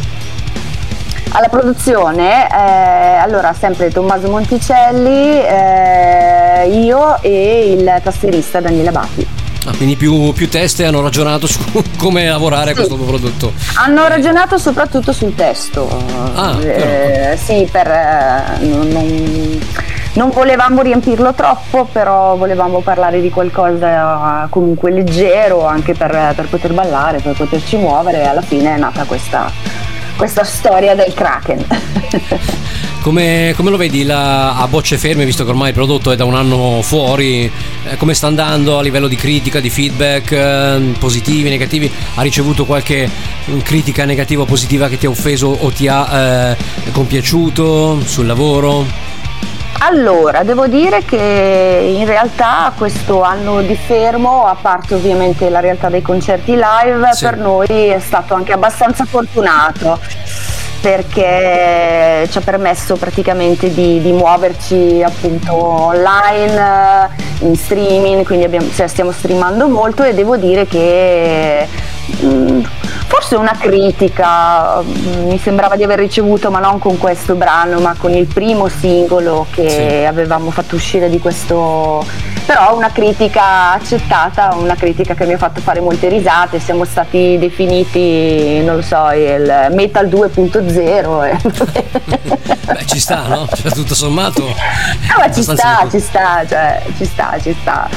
Alla produzione, eh, allora sempre Tommaso Monticelli, eh, io e il tastierista Daniele Abati. Ah, quindi più, più teste hanno ragionato su come lavorare a questo tuo prodotto. Hanno ragionato soprattutto sul testo. Ah, Eh, sì, per, eh, non, non- volevamo riempirlo troppo, però volevamo parlare di qualcosa comunque leggero anche per, per poter ballare, per poterci muovere e alla fine è nata questa, questa storia del Kraken. Come, come lo vedi la- a bocce ferme, visto che ormai il prodotto è da un anno fuori? eh, come sta andando a livello di critica, di feedback, eh, positivi, negativi? Ha ricevuto qualche mm, critica negativa o positiva che ti ha offeso o ti ha eh, compiaciuto sul lavoro? Allora, devo dire che in realtà questo anno di fermo, a parte ovviamente la realtà dei concerti live, Sì. per noi è stato anche abbastanza fortunato perché ci ha permesso praticamente di, di muoverci appunto online, in streaming, quindi abbiamo- cioè, stiamo streamando molto e devo dire che mm, forse una critica mm, mi sembrava di aver ricevuto ma non con questo brano ma con il primo singolo che Sì. avevamo fatto uscire di questo però una critica accettata una critica che mi ha fatto fare molte risate siamo stati definiti non lo so il metal 2.0 e- Beh, ci sta, no? Cioè, tutto sommato. Ah, ma ci sta, ci sta, cioè, ci sta, ci sta.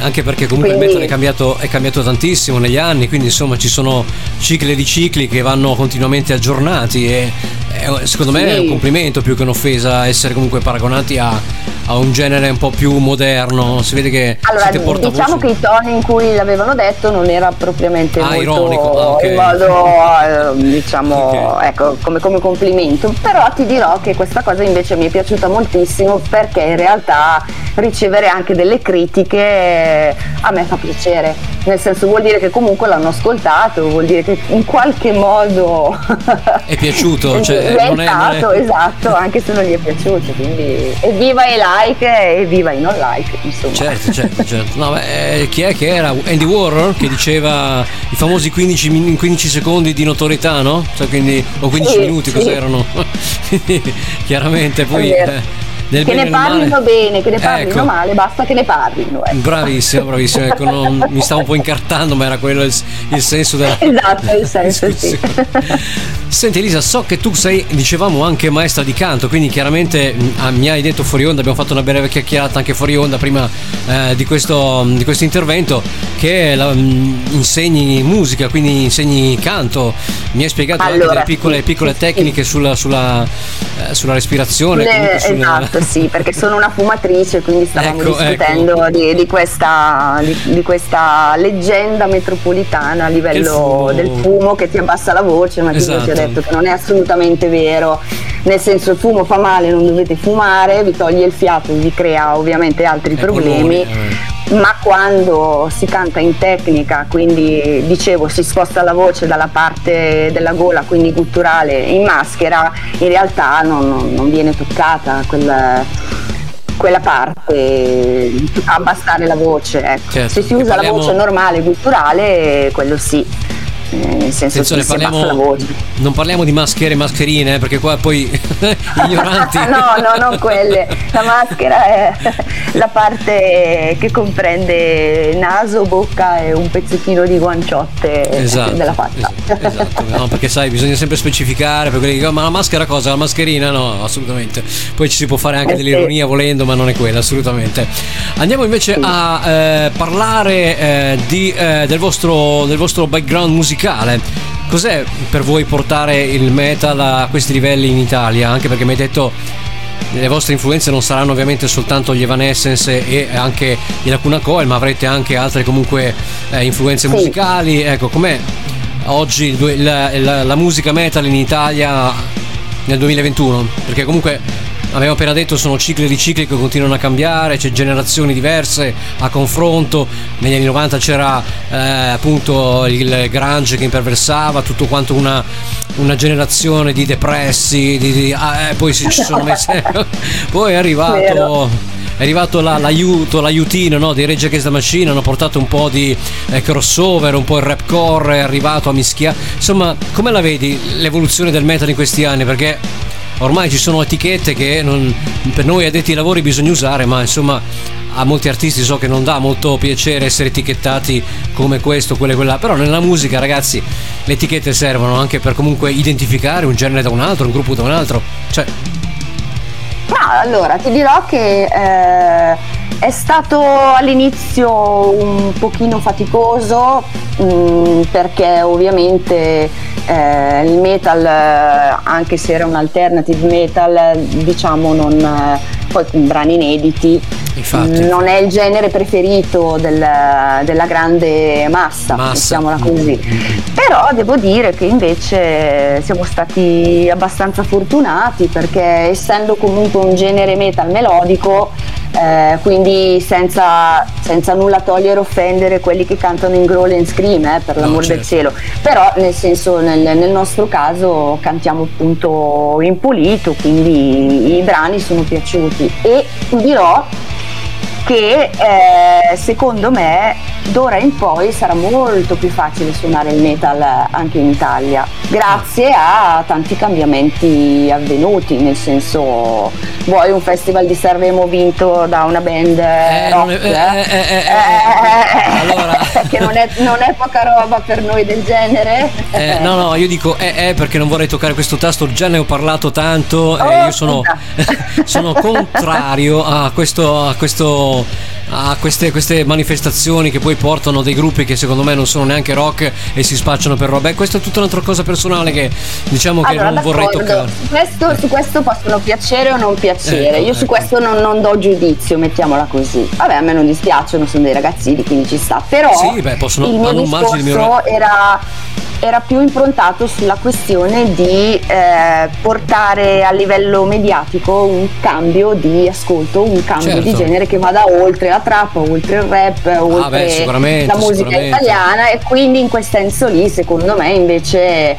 Anche perché comunque Quindi- il metodo è cambiato, è cambiato tantissimo negli anni, quindi insomma ci sono cicli di cicli che vanno continuamente aggiornati e, e secondo me è un Sì. complimento più che un'offesa essere comunque paragonati a, a un genere un po' più moderno. Si vede che Allora, siete portavoce. diciamo che i toni in cui l'avevano detto non era propriamente Ah, molto ironico, ah, ok. in modo, eh, diciamo, ecco, come, come complimento. Però ti dirò che questa cosa invece mi è piaciuta moltissimo perché in realtà ricevere anche delle critiche eh, a me fa piacere. Nel senso vuol dire che comunque l'hanno ascoltato, vuol dire che in qualche modo È piaciuto, cioè, è non è- non è- esatto, anche se non gli è piaciuto. Quindi evviva i like e evviva i non like, insomma. Certo, certo, certo. No, beh, eh, chi è che era? Andy Warhol che diceva i famosi 15, min- 15 secondi di notorietà, no? Cioè, quindi, o 15 Sì, minuti, sì. cos'erano? Chiaramente poi eh, nel che ne parlino bene, che ne parlino Ecco. male, basta che ne parlino. ecco. Bravissimo, bravissimo. Ecco, non- mi stavo un po' incartando, ma era quello il, il senso della. Esatto, il senso, sì. Senti Elisa, so che tu sei, dicevamo, anche maestra di canto, quindi chiaramente mh, ah, mi hai detto fuori onda, abbiamo fatto una breve chiacchierata anche fuori onda prima eh, di, questo, di questo intervento, che la- mh, insegni musica, quindi insegni canto. Mi hai spiegato anche Allora, delle piccole, sì, piccole sì, tecniche sulla, sulla, eh, sulla respirazione. Ne- comunque esatto, sì, perché sono una fumatrice, quindi stavamo Ecco, discutendo Di, di questa, di, di questa leggenda metropolitana a livello del fumo che ti abbassa la voce, ma Esatto. ti ho detto che non è assolutamente vero. Nel senso il fumo fa male, non dovete fumare, vi toglie il fiato, vi crea ovviamente altri problemi. eh. Ma quando si canta in tecnica, quindi dicevo si sposta la voce dalla parte della gola, quindi gutturale in maschera, in realtà non, non- viene toccata quella, quella parte, abbassare la voce. ecco. Certo, Se si usa parliamo- la voce normale, gutturale, quello sì. Eh, Nel senso Attenzione, che parliamo, non parliamo di maschere e mascherine, eh, perché qua poi ignoranti. no, no, non quelle. La maschera è la parte che comprende naso, bocca e un pezzettino di guanciotte Esatto, della faccia. Esatto, no, perché sai, bisogna sempre specificare per quelli che dicono, ma la maschera cosa? La mascherina? No, assolutamente. Poi ci si può fare anche Eh sì. dell'ironia volendo, ma non è quella, assolutamente. Andiamo invece a eh, parlare eh, di, eh, del, vostro, del vostro background musicale. Cos'è per voi portare il metal a questi livelli in Italia? Anche perché mi hai detto le vostre influenze non saranno ovviamente soltanto gli Evanescence e anche i Lacuna Coil, ma avrete anche altre comunque eh, influenze Sì. musicali. Ecco, com'è oggi la, la- la musica metal in Italia nel 2021? Perché comunque abbiamo appena detto sono cicli di cicli che continuano a cambiare, c'è generazioni diverse a confronto. Negli anni 90 c'era eh, appunto il grunge che imperversava, tutto quanto una, una generazione di depressi, di, di- ah, eh, poi si ci sono messe. poi è arrivato. È arrivato la- l'aiuto, l'aiutino no, dei Rage Against the Machine, hanno portato un po' di eh, crossover, un po' il rapcore, è arrivato a mischiare. Insomma, come la vedi l'evoluzione del metal in questi anni? Perché ormai ci sono etichette che non- per noi addetti ai lavori bisogna usare, ma insomma a molti artisti so che non dà molto piacere essere etichettati come questo, quello e quella. Però nella musica, ragazzi, le etichette servono anche per comunque identificare un genere da un altro, un gruppo da un altro. Cioè, Ma allora ti dirò che eh, è stato all'inizio un pochino faticoso mm, perché ovviamente eh, il metal, eh, anche se era un alternative metal, diciamo non, eh, poi con brani inediti, Infatti. mm, non è il genere preferito del- della grande massa, Massa. mettiamola così. Però devo dire che invece siamo stati abbastanza fortunati perché essendo comunque un genere metal melodico, eh, quindi senza, senza nulla togliere o offendere quelli che cantano in growl and scream, eh, per No, l'amor del certo. cielo, però nel senso nel, nel nostro caso cantiamo appunto in pulito, quindi i brani sono piaciuti e dirò che eh, secondo me d'ora in poi sarà molto più facile suonare il metal anche in Italia, grazie a tanti cambiamenti avvenuti, nel senso vuoi un festival di Sanremo vinto da una band rock, è- eh, eh, eh, eh, che non è, non è poca roba per noi del genere. Eh, no, no, io dico eh, eh, perché non vorrei toccare questo tasto, già ne ho parlato tanto Oh, io sono, sono contrario a questo, a questo a queste, queste manifestazioni che poi portano dei gruppi che secondo me non sono neanche rock e si spacciano per roba. Beh, questa è tutta un'altra cosa personale che diciamo che Allora, non vorrei toccare. Su questo, su questo possono piacere o non piacere. Ecco, Io su ecco. questo non, non do giudizio, mettiamola così. Vabbè, a me non dispiacciono, sono dei ragazzini, quindi ci sta. Però Sì, beh, possono- il mio discorso miglioramento. era, era più improntato sulla questione di eh, portare a livello mediatico un cambio di ascolto, un cambio Certo. di genere che vada oltre la trap, oltre il rap, oltre Ah, beh, la musica italiana e quindi in quel senso lì secondo me invece eh,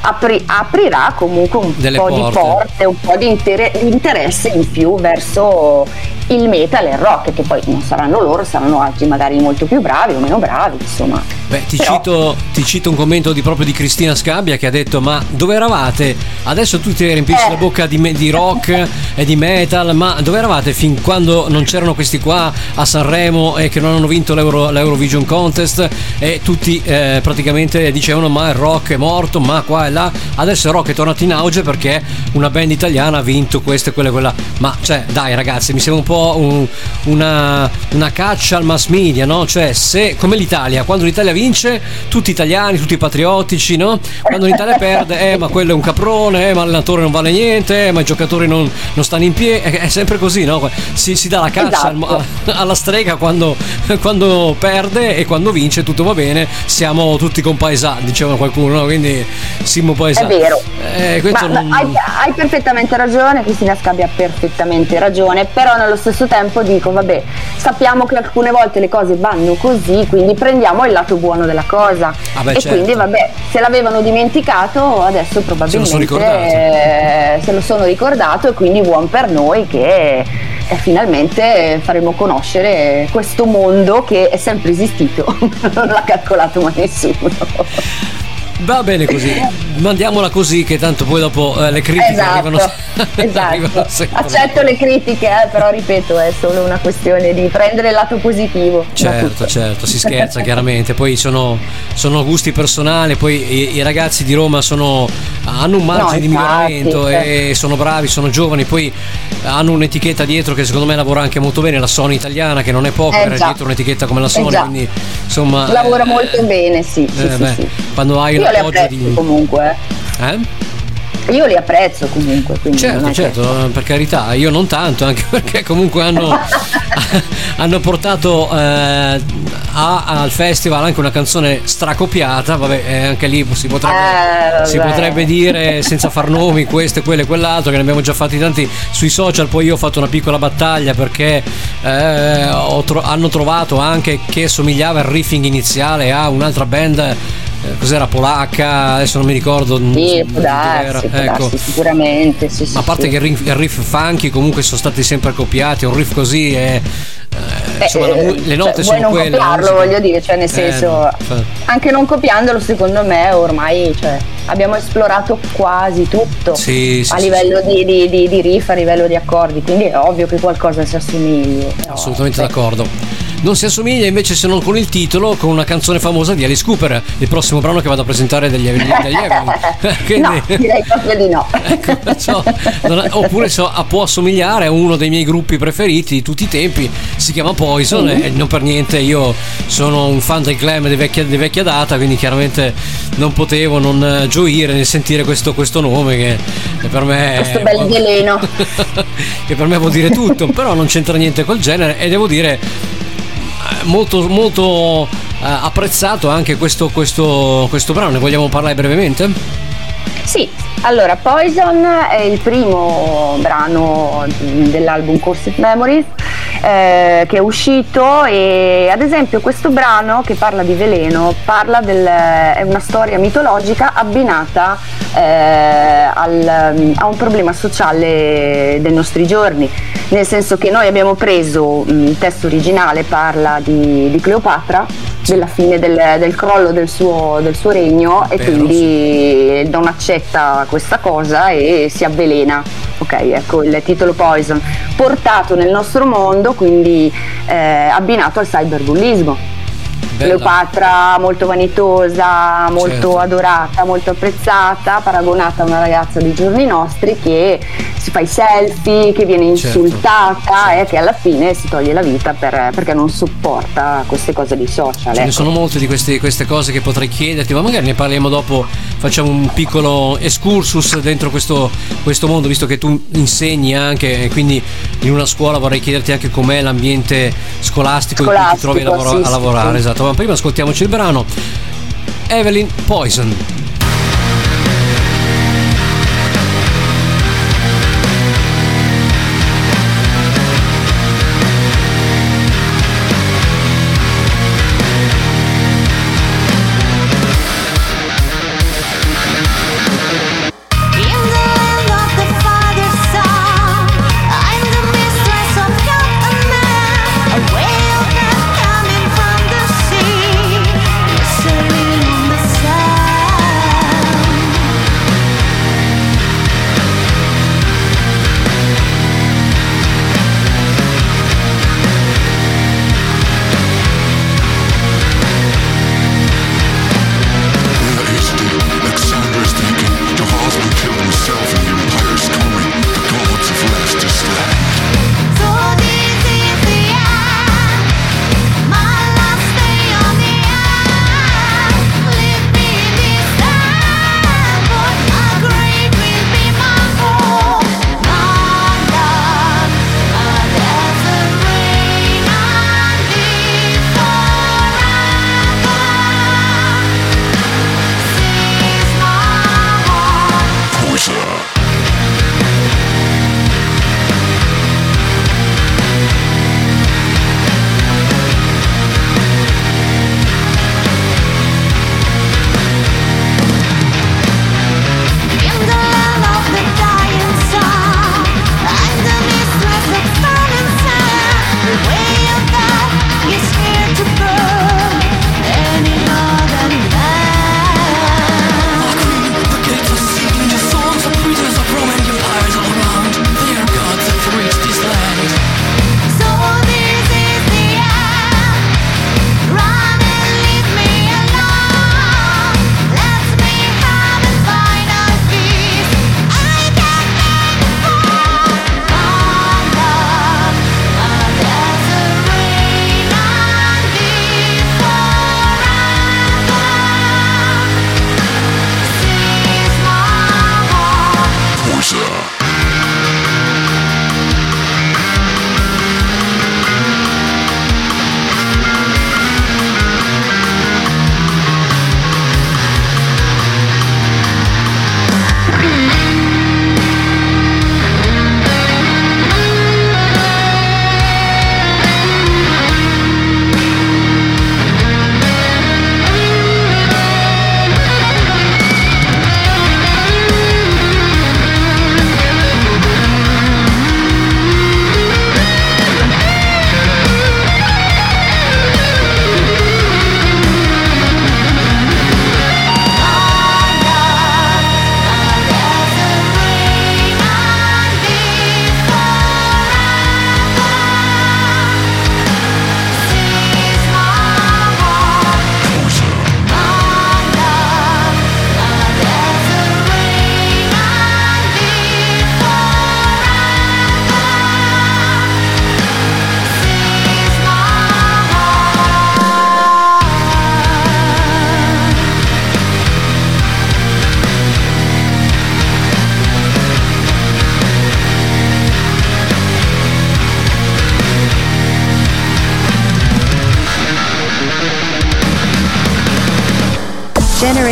apri- aprirà comunque un Delle po' di porte. porte, un po' di inter- di interesse in più verso il metal e il rock che poi non saranno loro, saranno altri magari molto più bravi o meno bravi insomma. Beh, ti, Però- cito, ti cito un commento di, proprio di Cristina Scabbia che ha detto: Ma dove eravate? Adesso tu ti riempisci Eh. la bocca di, me- di rock e di metal, ma dove eravate fin quando non c'erano questi qua a Sanremo e che non hanno vinto l'Euro- l'Eurovision Contest? E tutti eh, praticamente dicevano: Ma il rock è morto, ma qua e là. Adesso il rock è tornato in auge perché una band italiana ha vinto questo e quello e quella. Ma cioè, dai ragazzi, mi sembra un po' un- una, una caccia al mass media, no? Cioè, se come l'Italia, quando l'Italia vince, tutti italiani, tutti patriottici, no? Quando l'Italia perde, eh, ma quello è un caprone, eh, ma l'allenatore non vale niente, eh, ma i giocatori non, non stanno in piedi. È, è sempre così, no? Si, si dà la caccia al- Esatto. alla strega quando, quando perde e quando vince tutto va bene. Siamo tutti compaesani, diceva qualcuno, no? Quindi siamo È paesani. vero. Eh, Ma- non- hai, hai perfettamente ragione, Cristina Scabbia ha perfettamente ragione, però nello stesso tempo dico, vabbè, sappiamo che alcune volte le cose vanno così, quindi prendiamo il lato buono della cosa. Ah beh, e certo. quindi vabbè, se l'avevano dimenticato, adesso probabilmente sono ricordato. eh, se lo sono ricordato e quindi buon per noi che eh, finalmente faremo conoscere questo mondo che è sempre esistito, non l'ha calcolato mai nessuno. Va bene così, mandiamola così che tanto poi dopo eh, le critiche Esatto, arrivano, arrivano esatto. sempre. Accetto le critiche, eh, però ripeto, è solo una questione di prendere il lato positivo. Certo, certo, si scherza chiaramente, poi sono, sono gusti personali, poi i, i ragazzi di Roma sono- hanno un margine No, di miglioramento e sono bravi, sono giovani, poi hanno un'etichetta dietro che secondo me lavora anche molto bene, la Sony italiana che non è poco, Eh, avere già. dietro un'etichetta come la Eh, Sony, già. quindi insomma... Lavora eh, molto bene, sì. sì, eh, sì, beh, sì. Quando hai Io un li apprezzo di... comunque. Eh? Io li apprezzo comunque. Certo, è che- certo, per carità, io non tanto, anche perché comunque hanno, hanno portato eh, a- al festival anche una canzone stracopiata, vabbè, eh, anche lì si potrebbe, Eh, si potrebbe dire senza far nomi questo e quello e quell'altro, che ne abbiamo già fatti tanti sui social, poi io ho fatto una piccola battaglia perché eh, tro- hanno trovato anche che somigliava il riffing iniziale a un'altra band. Eh, Cos'era polacca? Adesso non mi ricordo. Sì, può darsi, può ecco. darsi, sicuramente. Sì, sì, Ma a parte sì. che il riff, il riff funky comunque sono stati sempre copiati, un riff così è. Beh, insomma, mu- eh, le note cioè, sono non quelle. la copiarlo, voglio dire, cioè nel Eh, senso, fa- anche non copiandolo, secondo me ormai cioè, abbiamo esplorato quasi tutto Sì, sì, a sì, livello Di, di- di- di riff, a livello di accordi, quindi è ovvio che qualcosa si assomigli. Assolutamente d'accordo. Non si assomiglia invece se non con il titolo, con una canzone famosa di Alice Cooper, il prossimo brano che vado a presentare degli, Evelyn. Quindi- No, direi proprio di no. Ecco, non è- oppure so- può assomigliare a uno dei miei gruppi preferiti di tutti i tempi, si chiama Poison Mm. e non per niente io sono un fan del glam di vecchia, di vecchia data, quindi chiaramente non potevo non gioire nel sentire questo, questo nome che, che per me Questo bel veleno. che per me vuol dire tutto, però non c'entra niente col genere e devo dire molto, molto eh, apprezzato anche questo, questo, questo brano, ne vogliamo parlare brevemente? Sì, allora Poison è il primo brano dell'album Cursed Memories eh, che è uscito e ad esempio questo brano che parla di veleno parla del, è una storia mitologica abbinata eh, al- a un problema sociale dei nostri giorni. Nel senso che noi abbiamo preso mh, il testo originale parla di, di Cleopatra della fine del, del crollo del suo, del suo regno e Vero, quindi non accetta questa cosa e si avvelena. Ok ecco il titolo Poison. Portato nel nostro mondo quindi eh, abbinato al cyberbullismo Bella. Cleopatra molto vanitosa, molto Certo. adorata, molto apprezzata, paragonata a una ragazza dei giorni nostri che si fa i selfie, che viene Certo. insultata e che alla fine si toglie la vita per- perché non sopporta queste cose dei social. Ce ne ecco. sono molte di queste, queste cose che potrei chiederti, ma magari ne parliamo dopo, facciamo un piccolo excursus dentro questo, questo mondo, visto che tu insegni anche, e quindi in una scuola vorrei chiederti anche com'è l'ambiente scolastico, in cui ti trovi a, Scolastico, lavora- sì, a lavorare. sì. Esatto, prima ascoltiamoci il brano. Evelyn Poison.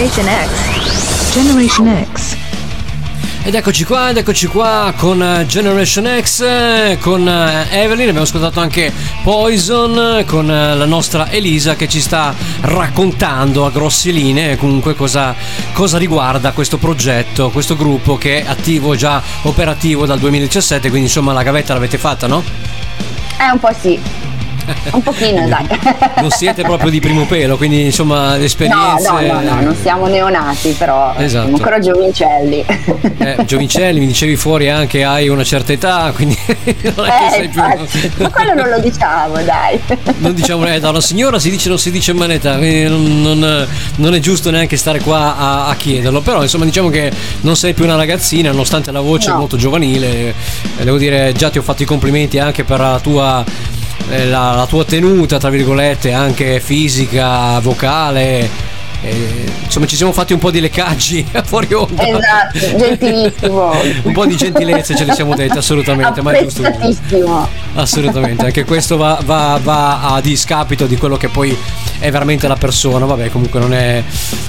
Generation X. Generation X. Ed eccoci qua, ed eccoci qua con eh, Generation X, eh, con eh, Evelyn, abbiamo ascoltato anche Poison, con la nostra Elisa che ci sta raccontando a grosse linee comunque cosa, cosa riguarda questo progetto, questo gruppo che è attivo, già operativo dal 2017, quindi insomma la gavetta l'avete fatta, no? Eh, un po' sì. Un pochino, dai. Non siete proprio di primo pelo, quindi insomma le No, no, no, no, non siamo neonati, però Esatto. siamo ancora giovincelli. Eh, Giovincelli, mi dicevi fuori anche hai una certa età, quindi non è che Eh, sei più... infatti. Ma quello non lo diciamo, dai. Non diciamo, eh, da una signora si dice non si dice manetta, quindi non, non- non è giusto neanche stare qua a, a chiederlo, però insomma diciamo che non sei più una ragazzina, nonostante la voce No. molto giovanile, eh, devo dire già ti ho fatto i complimenti anche per la tua, la, la tua tenuta, tra virgolette, anche fisica, vocale. eh, insomma ci siamo fatti un po' di leccaggi fuori onda Esatto, gentilissimo. un po' di gentilezze ce le siamo dette assolutamente ma è giusto. Assolutamente, anche questo va, va- va a discapito di quello che poi è veramente la persona. Vabbè, comunque non è,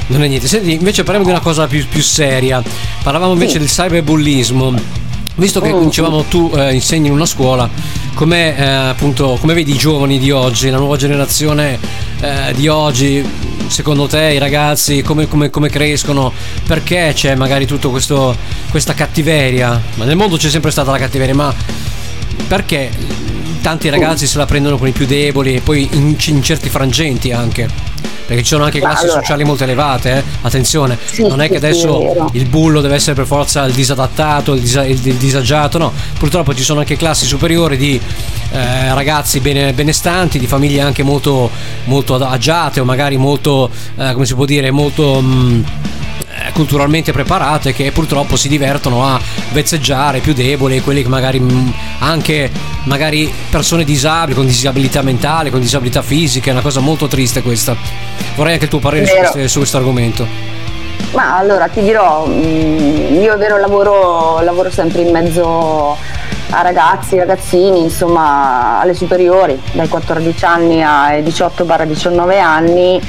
non è niente. Senti, invece parliamo di una cosa più, più seria. Parlavamo invece Sì. del cyberbullismo. Visto che Mm. dicevamo tu eh, insegni in una scuola, come appunto come vedi i giovani di oggi, la nuova generazione eh, di oggi, secondo te i ragazzi come, come- come crescono? Perché c'è magari tutta questa cattiveria? Ma nel mondo c'è sempre stata la cattiveria, ma perché tanti ragazzi se la prendono con i più deboli e poi in, in certi frangenti anche? Perché ci sono anche classi allora- sociali molto elevate, eh? attenzione, Sì, non è che adesso il bullo deve essere per forza il disadattato, il, disa- il- il disagiato, no, purtroppo ci sono anche classi superiori di eh, ragazzi bene- benestanti, di famiglie anche molto, molto agiate o magari molto, eh, come si può dire, molto... mm, eh, culturalmente preparate che purtroppo si divertono a vezzeggiare più deboli, quelli che magari mh, anche magari persone disabili, con disabilità mentale, con disabilità fisiche, è una cosa molto triste questa. Vorrei anche il tuo parere su, Vero. queste- su questo argomento. Ma allora ti dirò, mm, io è vero lavoro, lavoro sempre in mezzo a ragazzi, ragazzini, insomma alle superiori, dai 14 anni ai 18-19 anni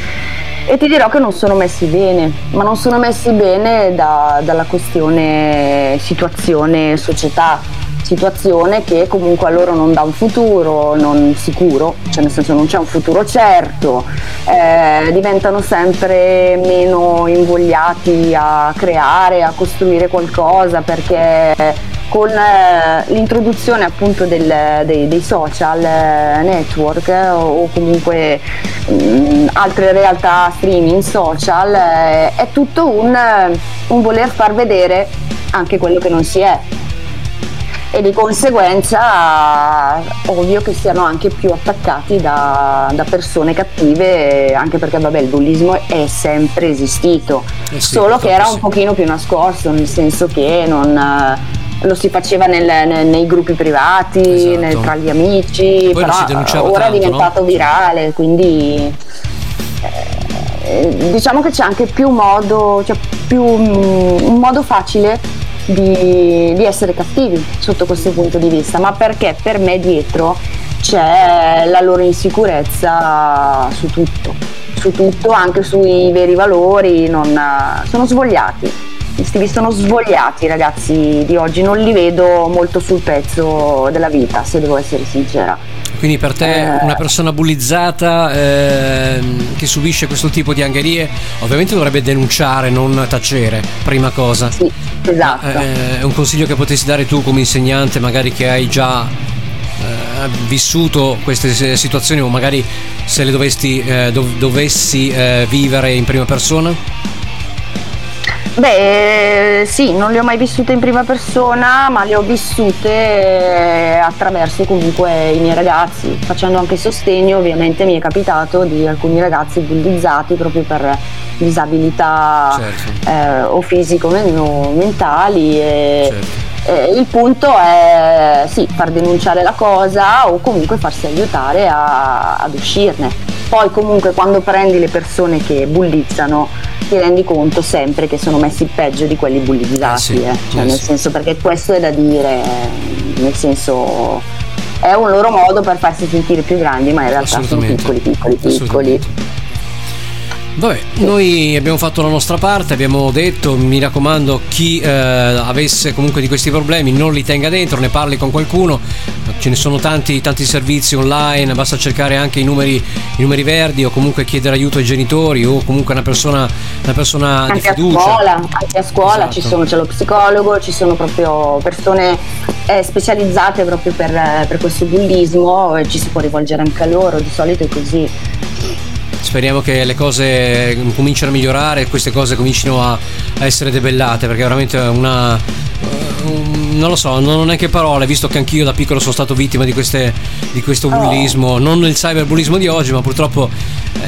e ti dirò che non sono messi bene, ma non sono messi bene da- dalla questione situazione società, situazione che comunque a loro non dà un futuro non sicuro, cioè nel senso non c'è un futuro certo, eh, diventano sempre meno invogliati a creare, a costruire qualcosa perché con eh, l'introduzione appunto del- dei, dei social eh, network eh, o, o comunque mh, altre realtà streaming social eh, è tutto un, un voler far vedere anche quello che non si è. E di conseguenza ovvio che siano anche più attaccati da, da persone cattive anche perché vabbè il bullismo è sempre esistito. Eh sì, solo che era un pochino più nascosto nel senso che non lo si faceva nel- nel- nei gruppi privati, Esatto. nel- tra gli amici, Poi però ora tanto, è diventato virale, quindi eh, diciamo che c'è anche più modo, cioè più, mm, un modo facile di, di essere cattivi sotto questo punto di vista, ma perché per me dietro c'è la loro insicurezza su tutto, su tutto, anche sui veri valori, non, sono svogliati. Questi sono svogliati i ragazzi di oggi, non li vedo molto sul pezzo della vita, se devo essere sincera. Quindi per te Eh. una persona bullizzata ehm, che subisce questo tipo di angherie ovviamente dovrebbe denunciare, non tacere, prima cosa. Sì, esatto. Eh, è un consiglio che potessi dare tu come insegnante, magari che hai già eh, vissuto queste situazioni o magari se le dovesti, eh, dov- dovessi eh, vivere in prima persona? Beh, eh, sì, non le ho mai vissute in prima persona, ma le ho vissute eh, attraverso comunque i miei ragazzi, facendo anche sostegno, ovviamente mi è capitato di alcuni ragazzi bullizzati proprio per disabilità Certo. eh, o fisico o mentali. E, Certo. Eh, il punto è sì, far denunciare la cosa o comunque farsi aiutare a- ad uscirne. Poi comunque quando prendi le persone che bullizzano ti rendi conto sempre che sono messi peggio di quelli bullizzati, Eh sì, eh. Cioè, nel sì. senso perché questo è da dire, nel senso è un loro modo per farsi sentire più grandi, ma in realtà sono piccoli, piccoli, piccoli. Vabbè, noi abbiamo fatto la nostra parte, abbiamo detto, mi raccomando, chi eh, avesse comunque di questi problemi non li tenga dentro, ne parli con qualcuno, ce ne sono tanti, tanti servizi online, basta cercare anche i numeri, i numeri verdi o comunque chiedere aiuto ai genitori o comunque una persona, una persona di Anche a fiducia. scuola, anche a scuola Esatto. ci sono, c'è lo psicologo, ci sono proprio persone eh, specializzate proprio per, eh, per questo bullismo e ci si può rivolgere anche a loro, di solito è così. Speriamo che le cose cominciano a migliorare e queste cose comincino a, a essere debellate perché è veramente una. un- non lo so, non ho neanche parole, visto che anch'io da piccolo sono stato vittima di, queste, di questo bullismo, non il cyberbullismo di oggi, ma purtroppo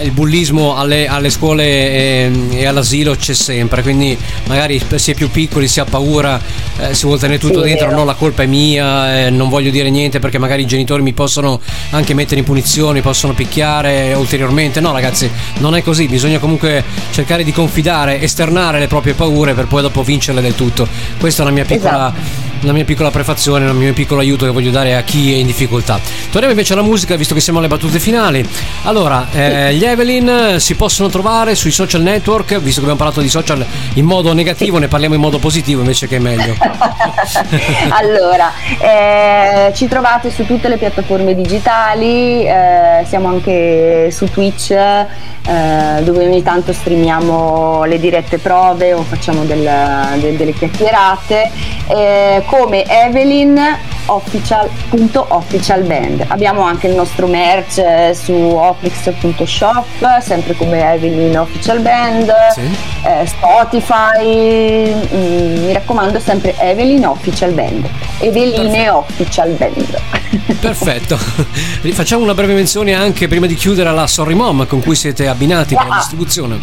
il bullismo alle, alle scuole e, e all'asilo c'è sempre, quindi magari si è più piccoli, si ha paura, eh, si vuole tenere tutto Sì, dentro, no la colpa è mia, eh, non voglio dire niente perché magari i genitori mi possono anche mettere in punizione, possono picchiare ulteriormente. No ragazzi, non è così, bisogna comunque cercare di confidare, esternare le proprie paure per poi dopo vincerle del tutto. Questa è la mia piccola, la mia piccola prefazione, il mio piccolo aiuto che voglio dare a chi è in difficoltà. Torniamo invece alla musica, visto che siamo alle battute finali. Allora, eh, gli Evelyn si possono trovare sui social network, visto che abbiamo parlato di social in modo negativo, ne parliamo in modo positivo invece che è meglio. allora, eh, ci trovate su tutte le piattaforme digitali, eh, siamo anche su Twitch eh, dove ogni tanto streamiamo le dirette prove o facciamo del- de- delle chiacchierate eh, come Evelyn official.official band abbiamo anche il nostro merch eh, su oplix.shop sempre come Evelyn official band eh, Spotify mm, mi raccomando sempre Evelyn official band Eveline official band Perfetto. Facciamo una breve menzione anche prima di chiudere alla Sorry Mom con cui siete abbinati per la Ah. distribuzione.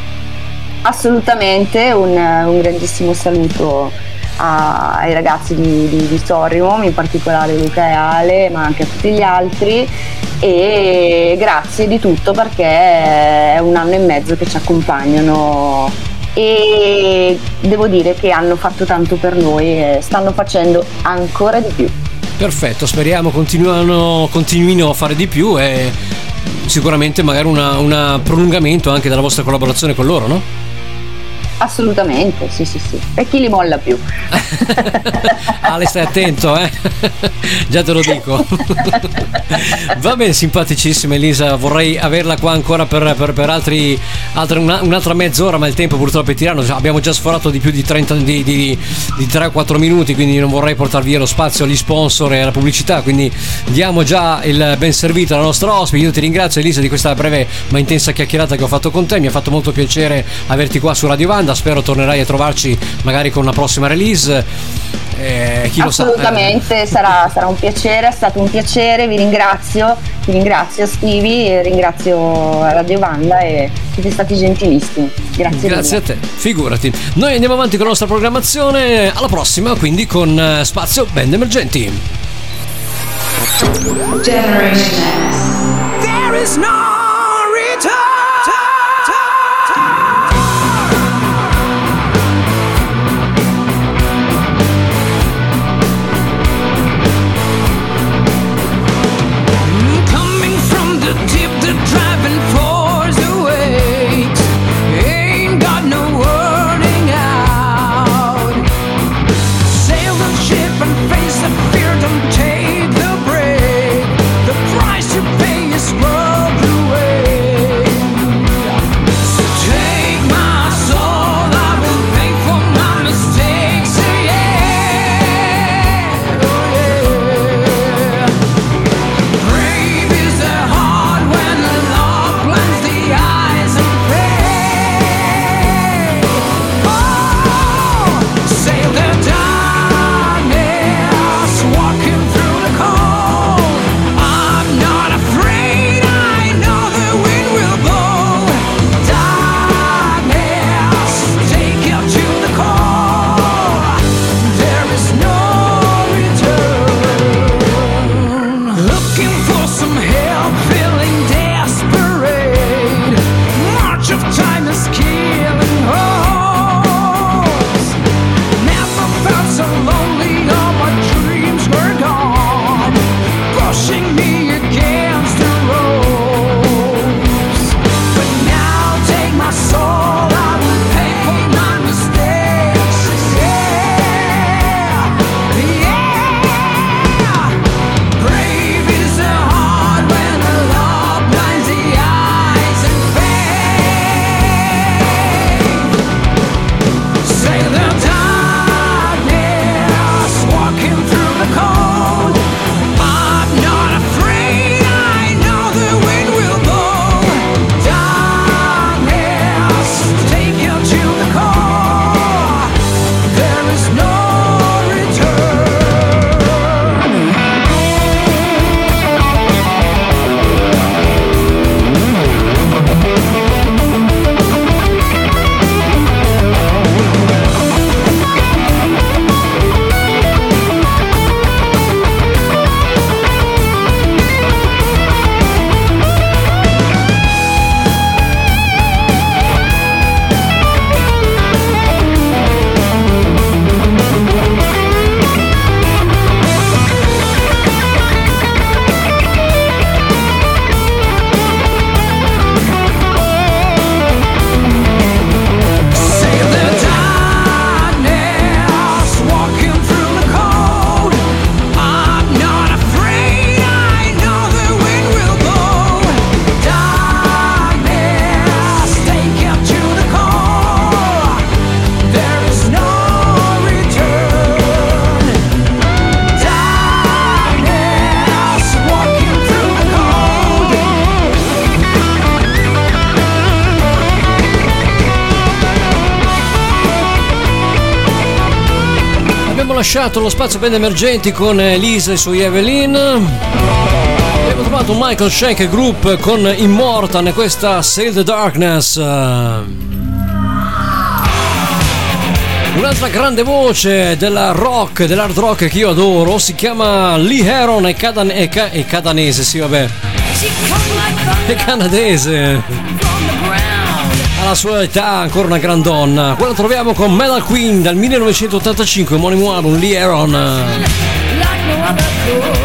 Assolutamente, un, un grandissimo saluto a- ai ragazzi di, di, di Sorrimom, in particolare Luca e Ale, ma anche a tutti gli altri e grazie di tutto perché è un anno e mezzo che ci accompagnano e devo dire che hanno fatto tanto per noi e stanno facendo ancora di più. Perfetto, speriamo continuino a fare di più e sicuramente magari un prolungamento anche della vostra collaborazione con loro, no? Assolutamente, sì sì sì. E chi li molla più? Ale stai attento, eh? Già te lo dico. Va bene, simpaticissima Elisa, vorrei averla qua ancora per, per- per altri, altre- una- un'altra mezz'ora, ma il tempo purtroppo è tiranno. Abbiamo già sforato di più di 30 di, di, di 3-4 minuti, quindi non vorrei portare via lo spazio agli sponsor e alla pubblicità. Quindi diamo già il ben servito alla nostra ospite. Io ti ringrazio Elisa di questa breve ma intensa chiacchierata che ho fatto con te. Mi ha fatto molto piacere averti qua su Radio Vanda. Spero tornerai a trovarci magari con una prossima release. Eh, chi lo sa. eh. Assolutamente, sarà, sarà un piacere, è stato un piacere, vi ringrazio, vi ringrazio Stivi, e ringrazio Radio Vanda e siete stati gentilissimi. Grazie, Grazie a te, figurati. Noi andiamo avanti con la nostra programmazione. Alla prossima, quindi con eh, Spazio Band Emergenti. Generation X. There is no lasciato lo spazio band emergenti con Elisa e i suoi Evelyn. Abbiamo trovato Michael Shank Group con Immortal e questa Sail the Darkness. Un'altra grande voce della rock, dell'hard rock che io adoro, si chiama Lee Heron e, cadan- e ca- e cadanese, sì vabbè, è canadese. Alla sua età ancora una gran donna. Qua la troviamo con Metal Queen dal 1985, omonimo album Lee Heron. like no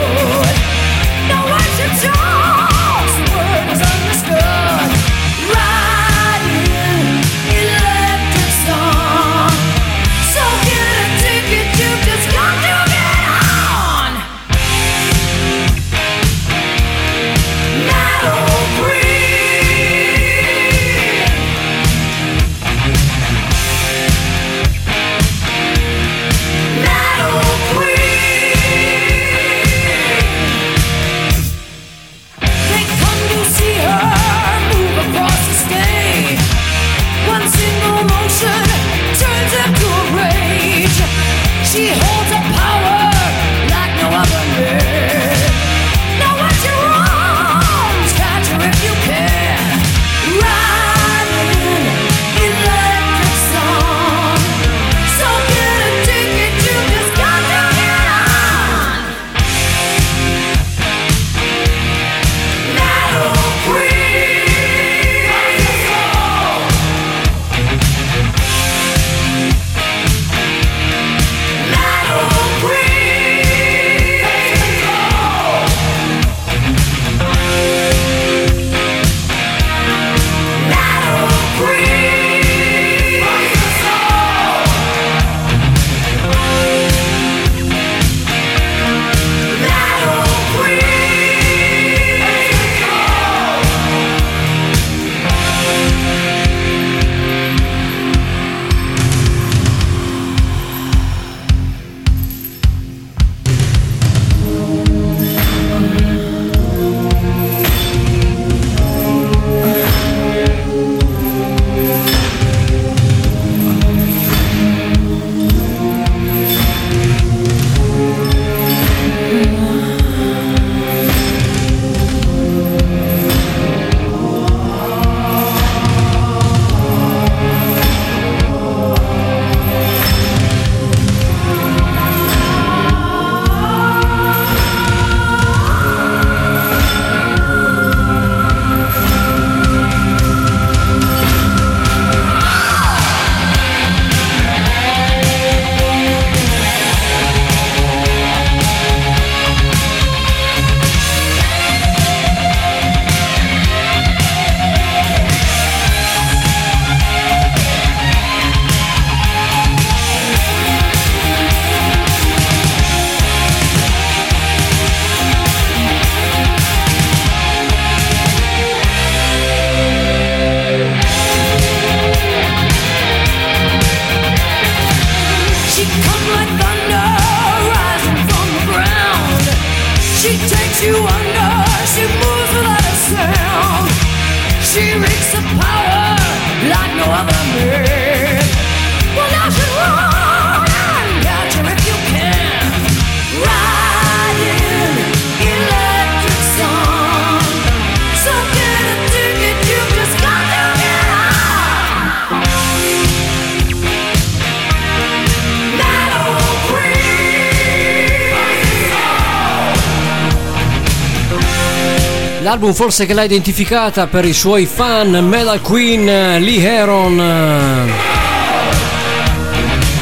L'album forse che l'ha identificata per i suoi fan, Metal Queen, eh, Lee Heron. eh,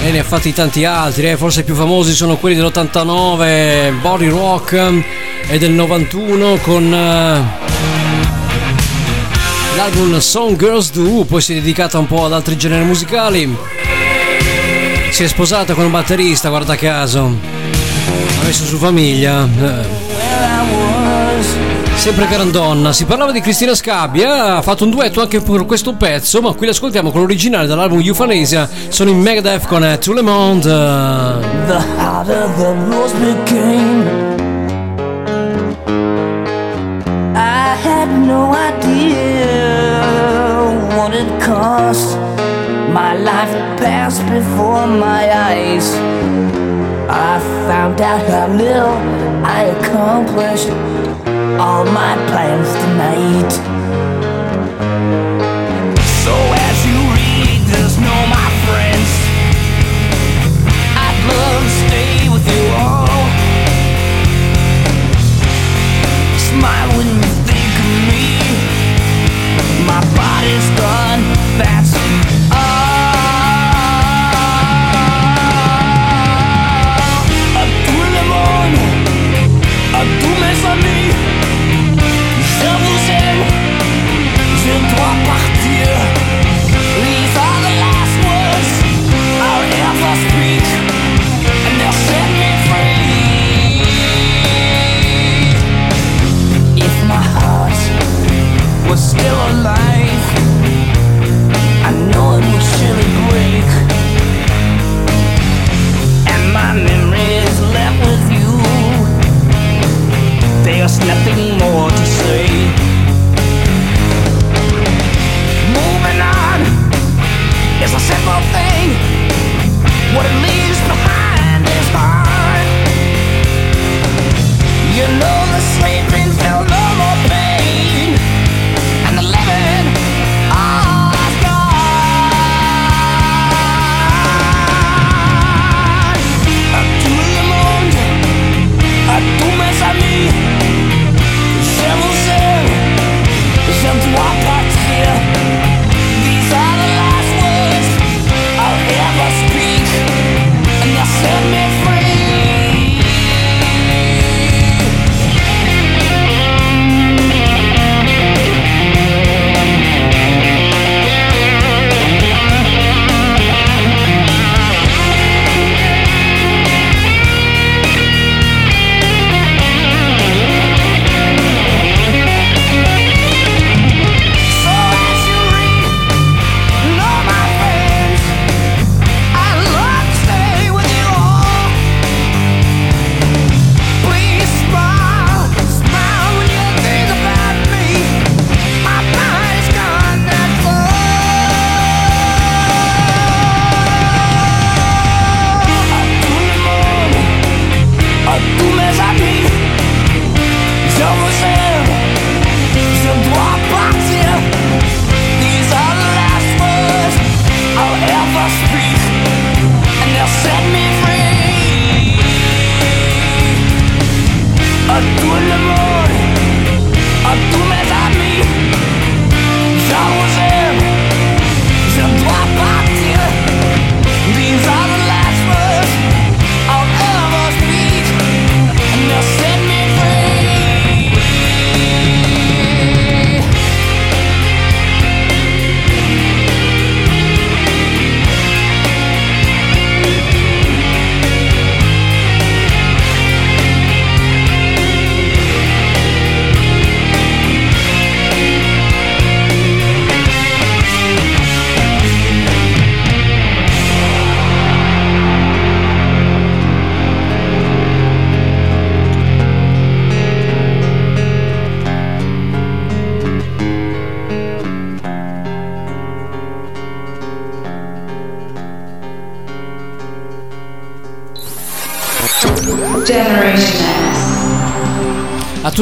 E ne ha fatti tanti altri, eh, forse i più famosi sono quelli dell'89, Body Rock eh, e del 91 con l'album Song Girls Do, poi si è dedicata un po' ad altri generi musicali. Si è sposata con un batterista, guarda caso. Ha messo su famiglia. eh. Sempre grandonna, si parlava di Cristina Scabbia, ha fatto un duetto anche per questo pezzo, ma qui l'ascoltiamo con l'originale dall'album Euthanasia, sono in Megadeth con eh, Tout le Monde. The harder the rules became, I had no idea what it cost. My life passed before my eyes. I found out how little I accomplished all my plans tonight.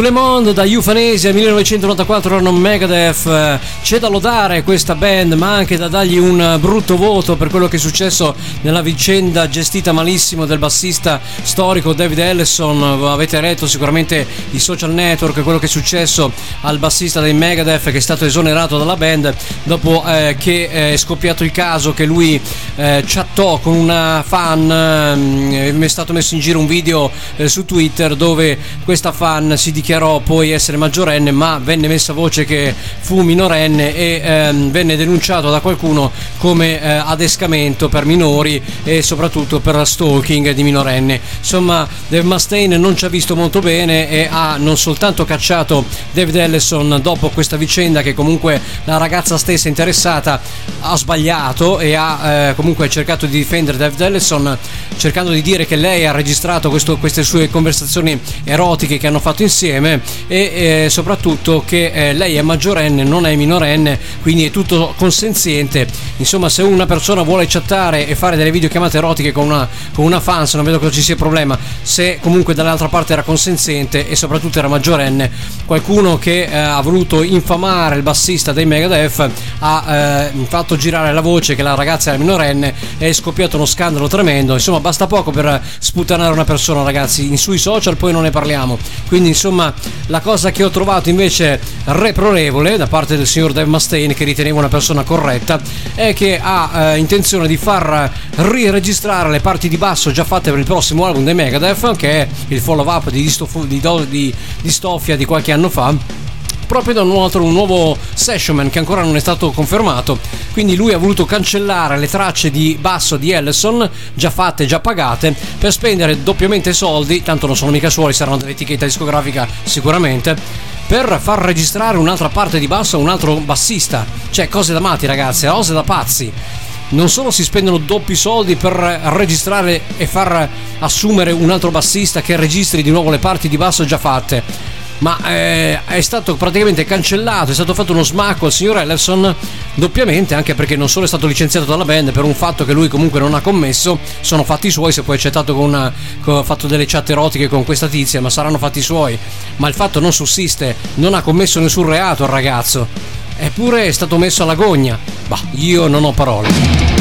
Le Monde da Euthanasia 1994 erano Megadeth. Eh, C'è da lodare questa band, ma anche da dargli un brutto voto per quello che è successo nella vicenda gestita malissimo del bassista storico David Ellison. Avete letto sicuramente i social network quello che è successo al bassista dei Megadeth che è stato esonerato dalla band dopo eh, che è scoppiato il caso che lui eh, chattò con una fan. ehm, è stato messo in giro un video eh, su Twitter dove questa fan si dichiarò poi essere maggiorenne ma venne messa voce che fu minorenne e ehm, venne denunciato da qualcuno come eh, adescamento per minori e soprattutto per stalking di minorenne insomma Dave Mustaine non ci ha visto molto bene e ha non soltanto cacciato David Ellison dopo questa vicenda che comunque la ragazza stessa interessata ha sbagliato e ha eh, comunque cercato di difendere David Ellison cercando di dire che lei ha registrato questo- queste sue conversazioni erotiche che hanno fatto insieme insieme e eh, soprattutto che eh, lei è maggiorenne, non è minorenne, quindi è tutto consenziente. Insomma, se una persona vuole chattare e fare delle videochiamate erotiche con una, con una fans, non vedo che ci sia problema. Se comunque dall'altra parte era consenziente e soprattutto era maggiorenne, qualcuno che eh, ha voluto infamare il bassista dei Megadeth ha eh, fatto girare la voce che la ragazza era minorenne e è scoppiato uno scandalo tremendo. Insomma, basta poco per sputanare una persona, ragazzi. In, sui social poi non ne parliamo. Quindi, insomma, la cosa che ho trovato invece reprorevole da parte del signor Dave Mustaine, che riteneva una persona corretta, è che ha eh, intenzione di far riregistrare le parti di basso già fatte per il prossimo album dei Megadeth, che è il follow-up di, Distof- di, Do- di Distofia di qualche anno fa proprio da un, altro, un nuovo sessionman che ancora non è stato confermato. Quindi lui ha voluto cancellare le tracce di basso di Ellison, già fatte, già pagate, per spendere doppiamente soldi, tanto non sono mica suoi, saranno dell'etichetta discografica sicuramente, per far registrare un'altra parte di basso a un altro bassista. Cioè, cose da matti, ragazze, cose da pazzi non solo si spendono doppi soldi per registrare e far assumere un altro bassista che registri di nuovo le parti di basso già fatte, ma eh, è stato praticamente cancellato, è stato fatto uno smacco al signor Ellerson doppiamente, anche perché non solo è stato licenziato dalla band per un fatto che lui comunque non ha commesso, sono fatti suoi, se poi accettato con una, con, ha fatto delle chat erotiche con questa tizia, ma saranno fatti suoi, ma il fatto non sussiste, non ha commesso nessun reato il ragazzo, eppure è stato messo alla gogna, bah, io non ho parole.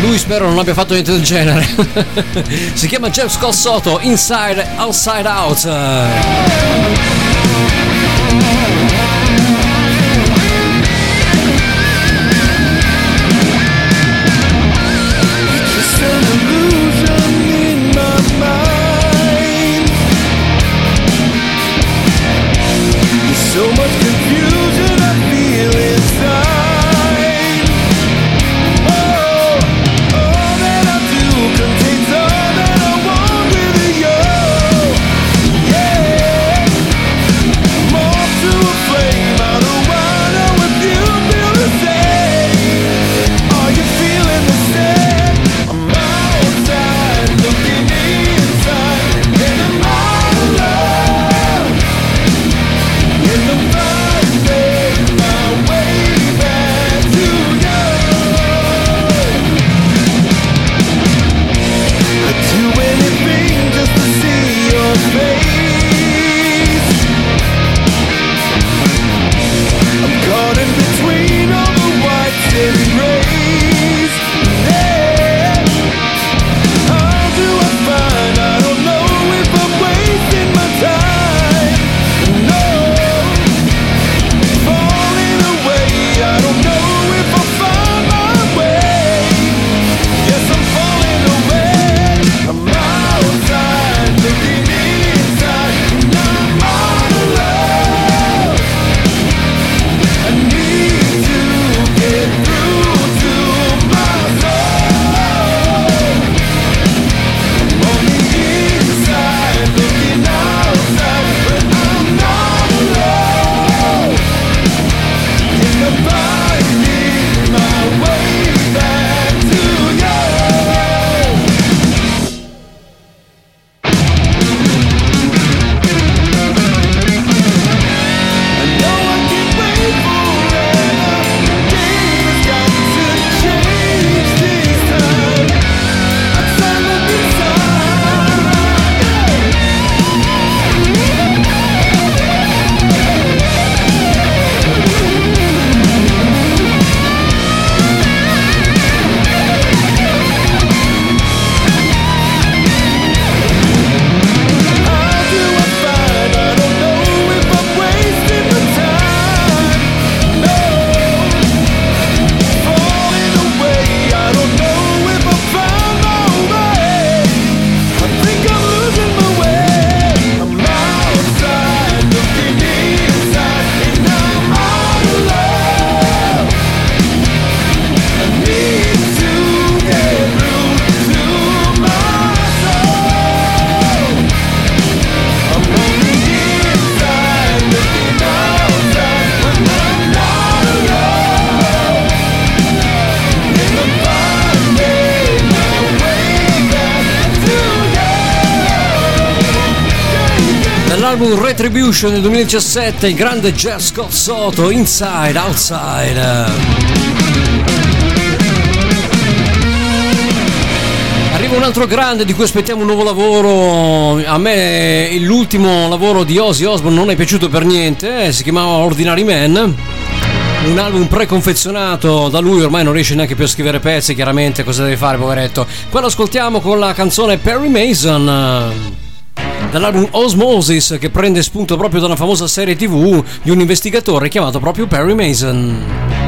Lui spero non abbia fatto niente del genere. si chiama Jeff Scossotto, Inside Outside Out. So much album Retribution del 2017, il grande Jeff Scott Soto, Inside, Outside. Arriva un altro grande di cui aspettiamo un nuovo lavoro. A me l'ultimo lavoro di Ozzy Osbourne non è piaciuto per niente, eh, si chiamava Ordinary Man un album preconfezionato da lui ormai non riesce neanche più a scrivere pezzi chiaramente cosa deve fare poveretto poi lo ascoltiamo con la canzone Perry Mason dall'album Osmosis che prende spunto proprio da una famosa serie tv di un investigatore chiamato proprio Perry Mason.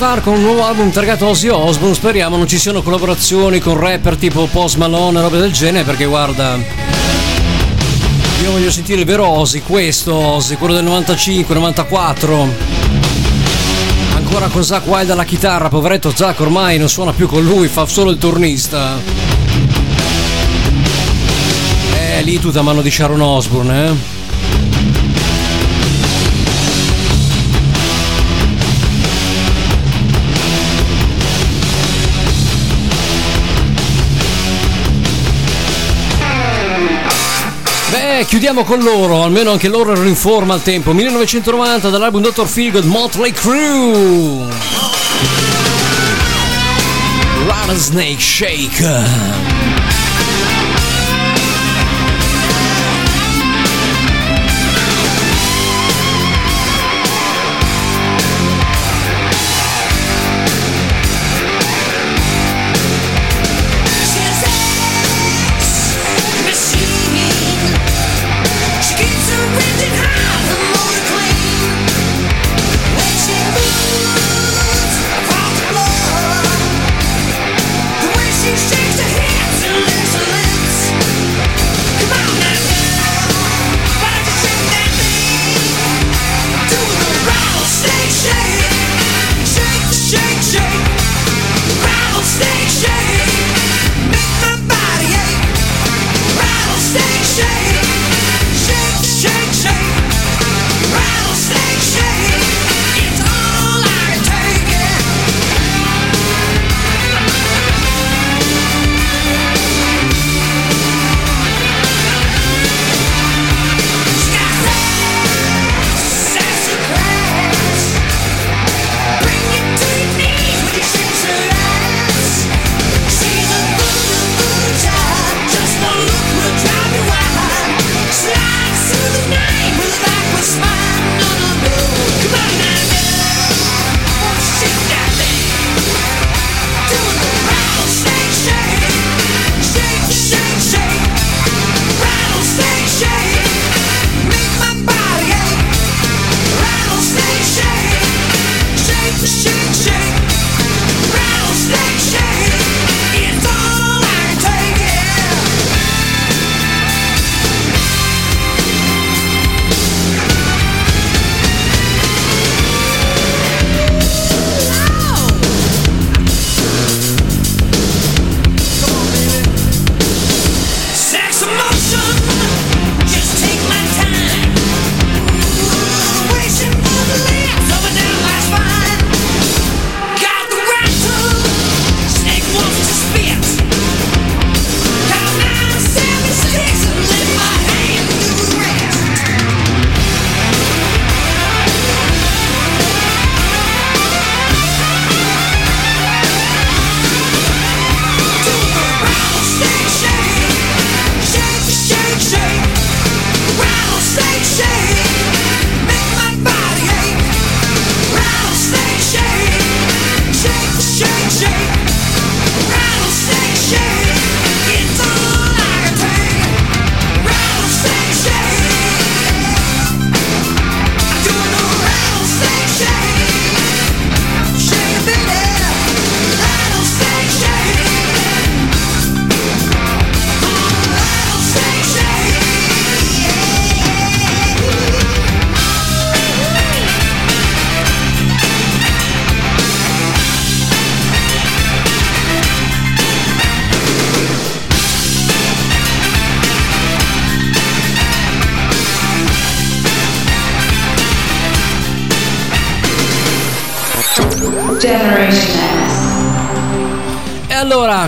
VAR con un nuovo album targato Ozzy Osbourne. Speriamo non ci siano collaborazioni con rapper tipo Post Malone e robe del genere. Perché guarda. Io voglio sentire il vero Ozzy, questo Ozzy, quello del 95-94. Ancora con Zach Wild alla chitarra, poveretto Zach ormai non suona più con lui, fa solo il turnista. Eh, lì tutta mano di Sharon Osbourne, eh. Beh, chiudiamo con loro, almeno anche loro erano in forma al tempo. 1990 dall'album Dr. Feelgood, Motley Crue. Rattlesnake Shake.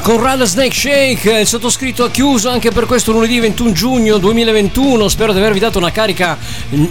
Con Rattlesnake Shake, il sottoscritto ha chiuso anche per questo lunedì 21 giugno 2021. Spero di avervi dato una carica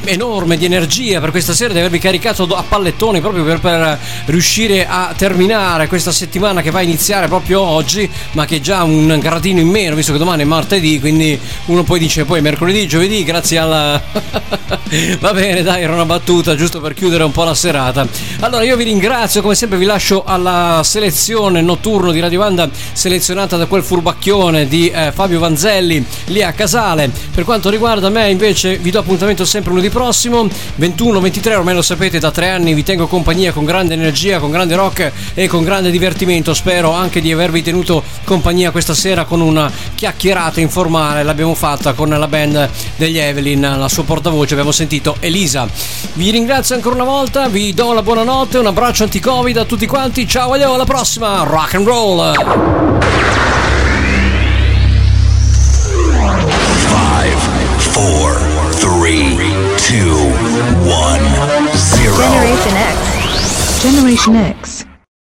enorme di energia per questa sera, di avervi caricato a pallettoni proprio per, per riuscire a terminare questa settimana che va a iniziare proprio oggi, ma che è già un gradino in meno, visto che domani è martedì, quindi uno poi dice poi mercoledì, giovedì, grazie alla... Va bene, dai, era una battuta giusto per chiudere un po' la serata. Allora io vi ringrazio, come sempre vi lascio alla selezione notturno di Radio Banda band selezionata da quel furbacchione di eh, Fabio Vanzelli lì a Casale. Per quanto riguarda me invece vi do appuntamento sempre lunedì prossimo, 21-23, ormai lo sapete da tre anni vi tengo compagnia con grande energia, con grande rock e con grande divertimento. Spero anche di avervi tenuto compagnia questa sera con una chiacchierata informale, l'abbiamo fatta con la band degli Evelyn, la sua portavoce, abbiamo sentito Elisa. Vi ringrazio ancora una volta, vi do la buonanotte, un abbraccio anti-covid a tutti quanti, ciao e alla prossima, rock and roll! Five, four, three, two, one, zero. Generation X. Generation X.